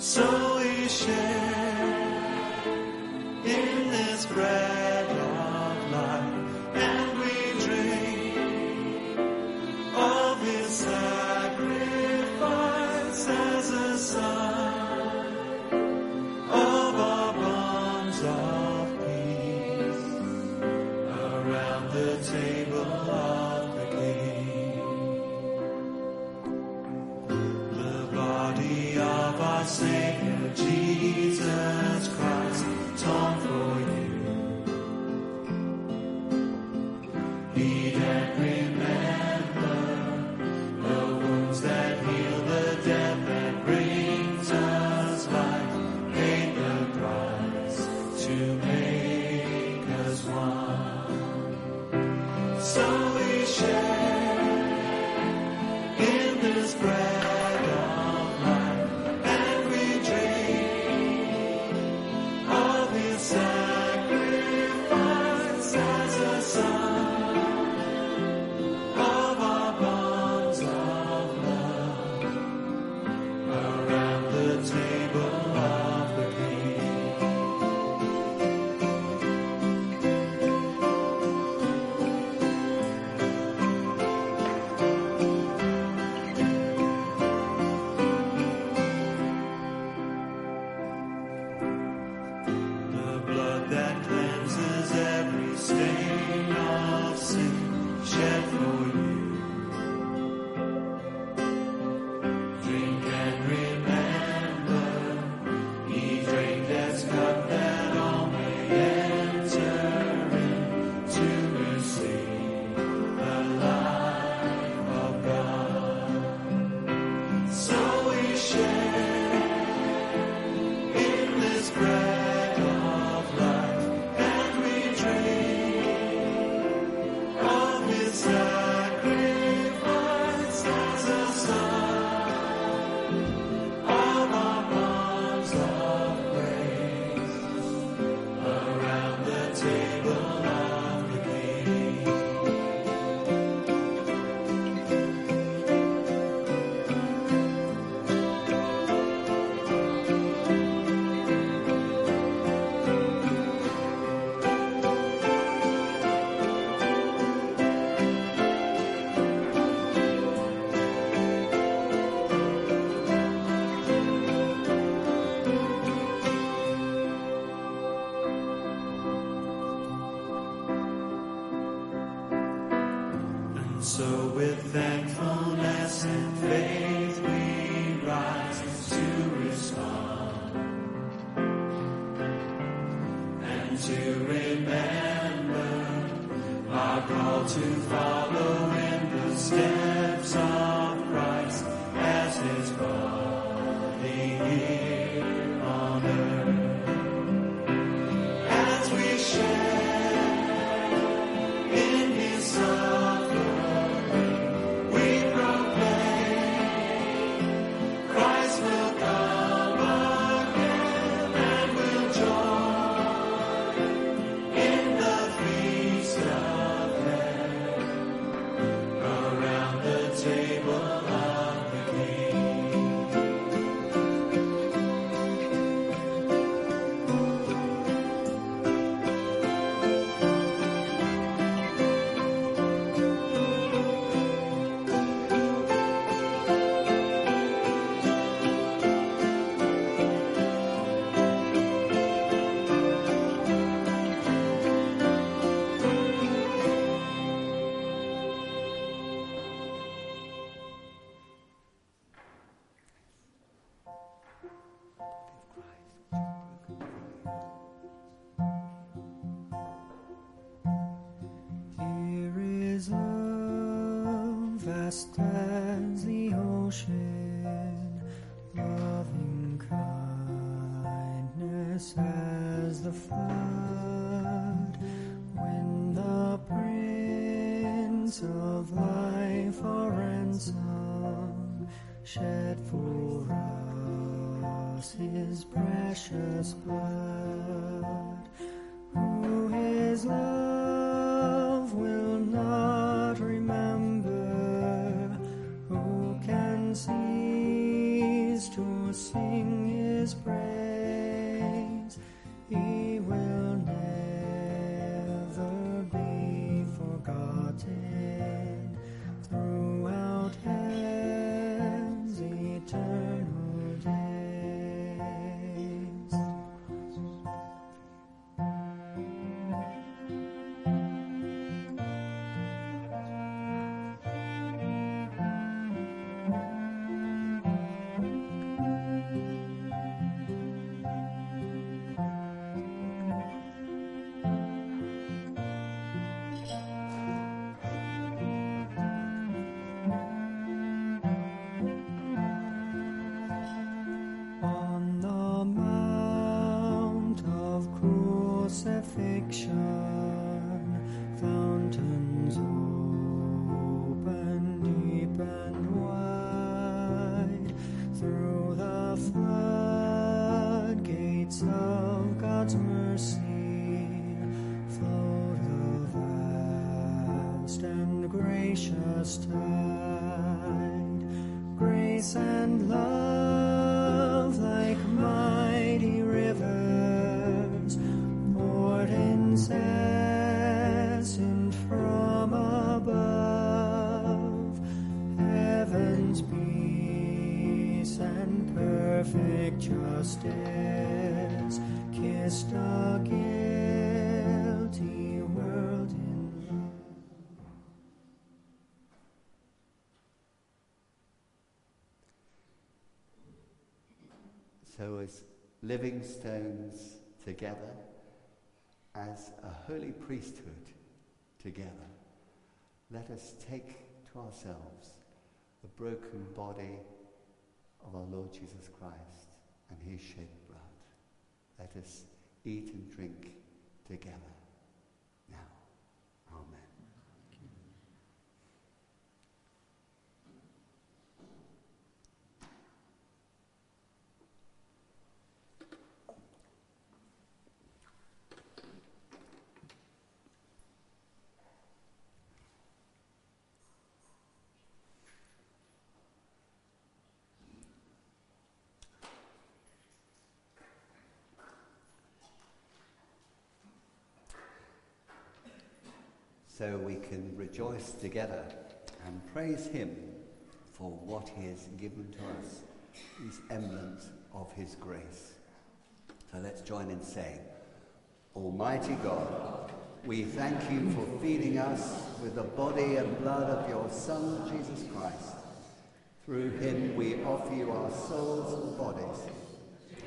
So we share in this bread fiction. Fountains open deep and wide. Through the flood gates of God's mercy flow a vast and gracious tide. Grace and love So, as living stones together, as a holy priesthood together, let us take to ourselves the broken body of our Lord Jesus Christ and his shed blood. Let us eat and drink together. So we can rejoice together and praise Him for what He has given to us, these emblems of His grace. So let's join in saying, Almighty God, we thank you for feeding us with the body and blood of your Son, Jesus Christ. Through him we offer you our souls and bodies,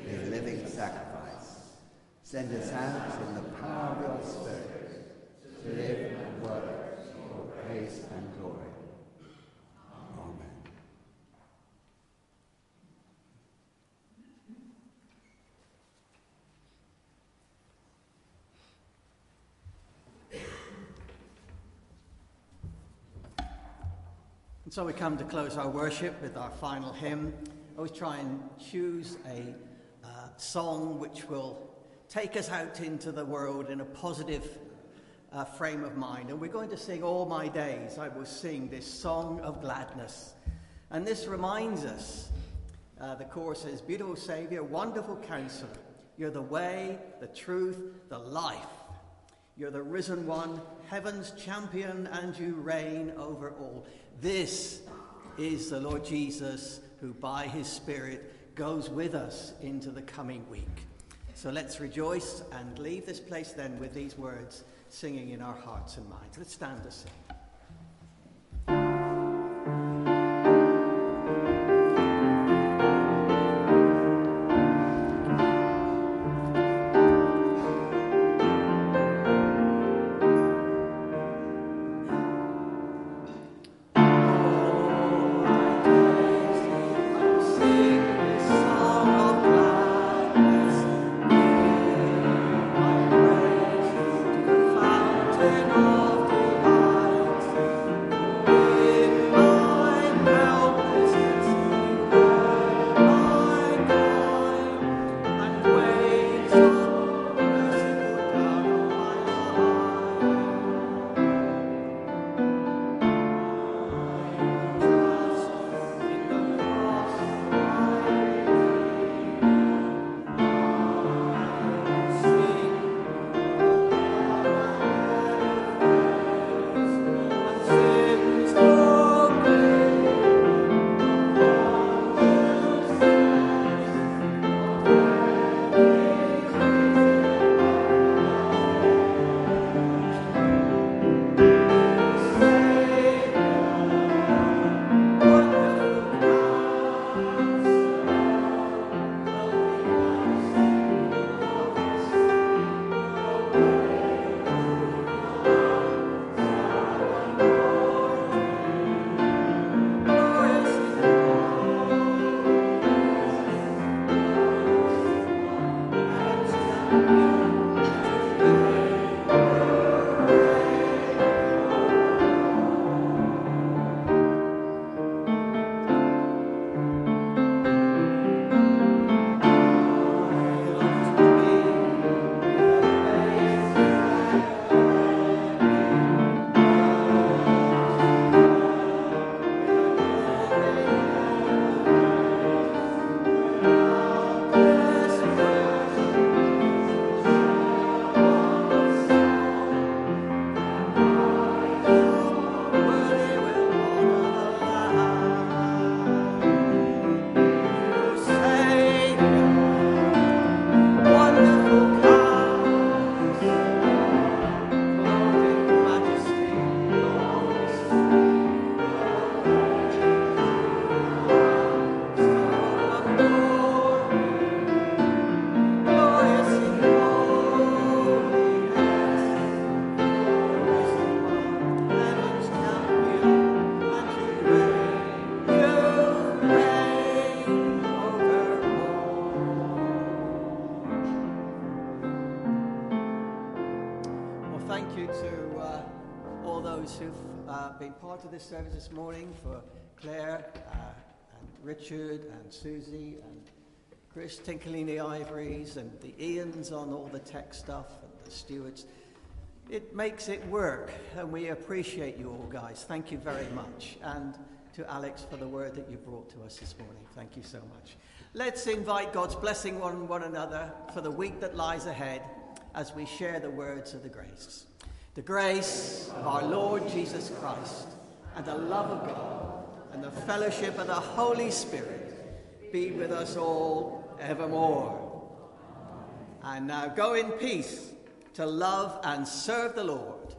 a living sacrifice. Send us out in the power of your Spirit to live and work for praise and glory. Amen. And so we come to close our worship with our final hymn. I always try and choose a uh, song which will take us out into the world in a positive uh, frame of mind. And we're going to sing All My Days. I will sing this song of gladness. And this reminds us uh, the chorus says, Beautiful Saviour, wonderful counselor, you're the way, the truth, the life. You're the risen one, heaven's champion, and you reign over all. This is the Lord Jesus who, by his Spirit, goes with us into the coming week. So let's rejoice and leave this place then with these words singing in our hearts and minds. Let's stand to sing. This service this morning for Claire uh, and Richard and Susie and Chris tinkling the ivories and the Ians on all the tech stuff and the stewards. It makes it work, and we appreciate you all, guys. Thank you very much. And to Alex for the word that you brought to us this morning. Thank you so much. Let's invite God's blessing on one another for the week that lies ahead as we share the words of the grace. The grace of our Lord Jesus Christ and the love of God and the fellowship of the Holy Spirit be with us all evermore. And now go in peace to love and serve the Lord.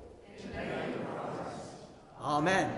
Amen.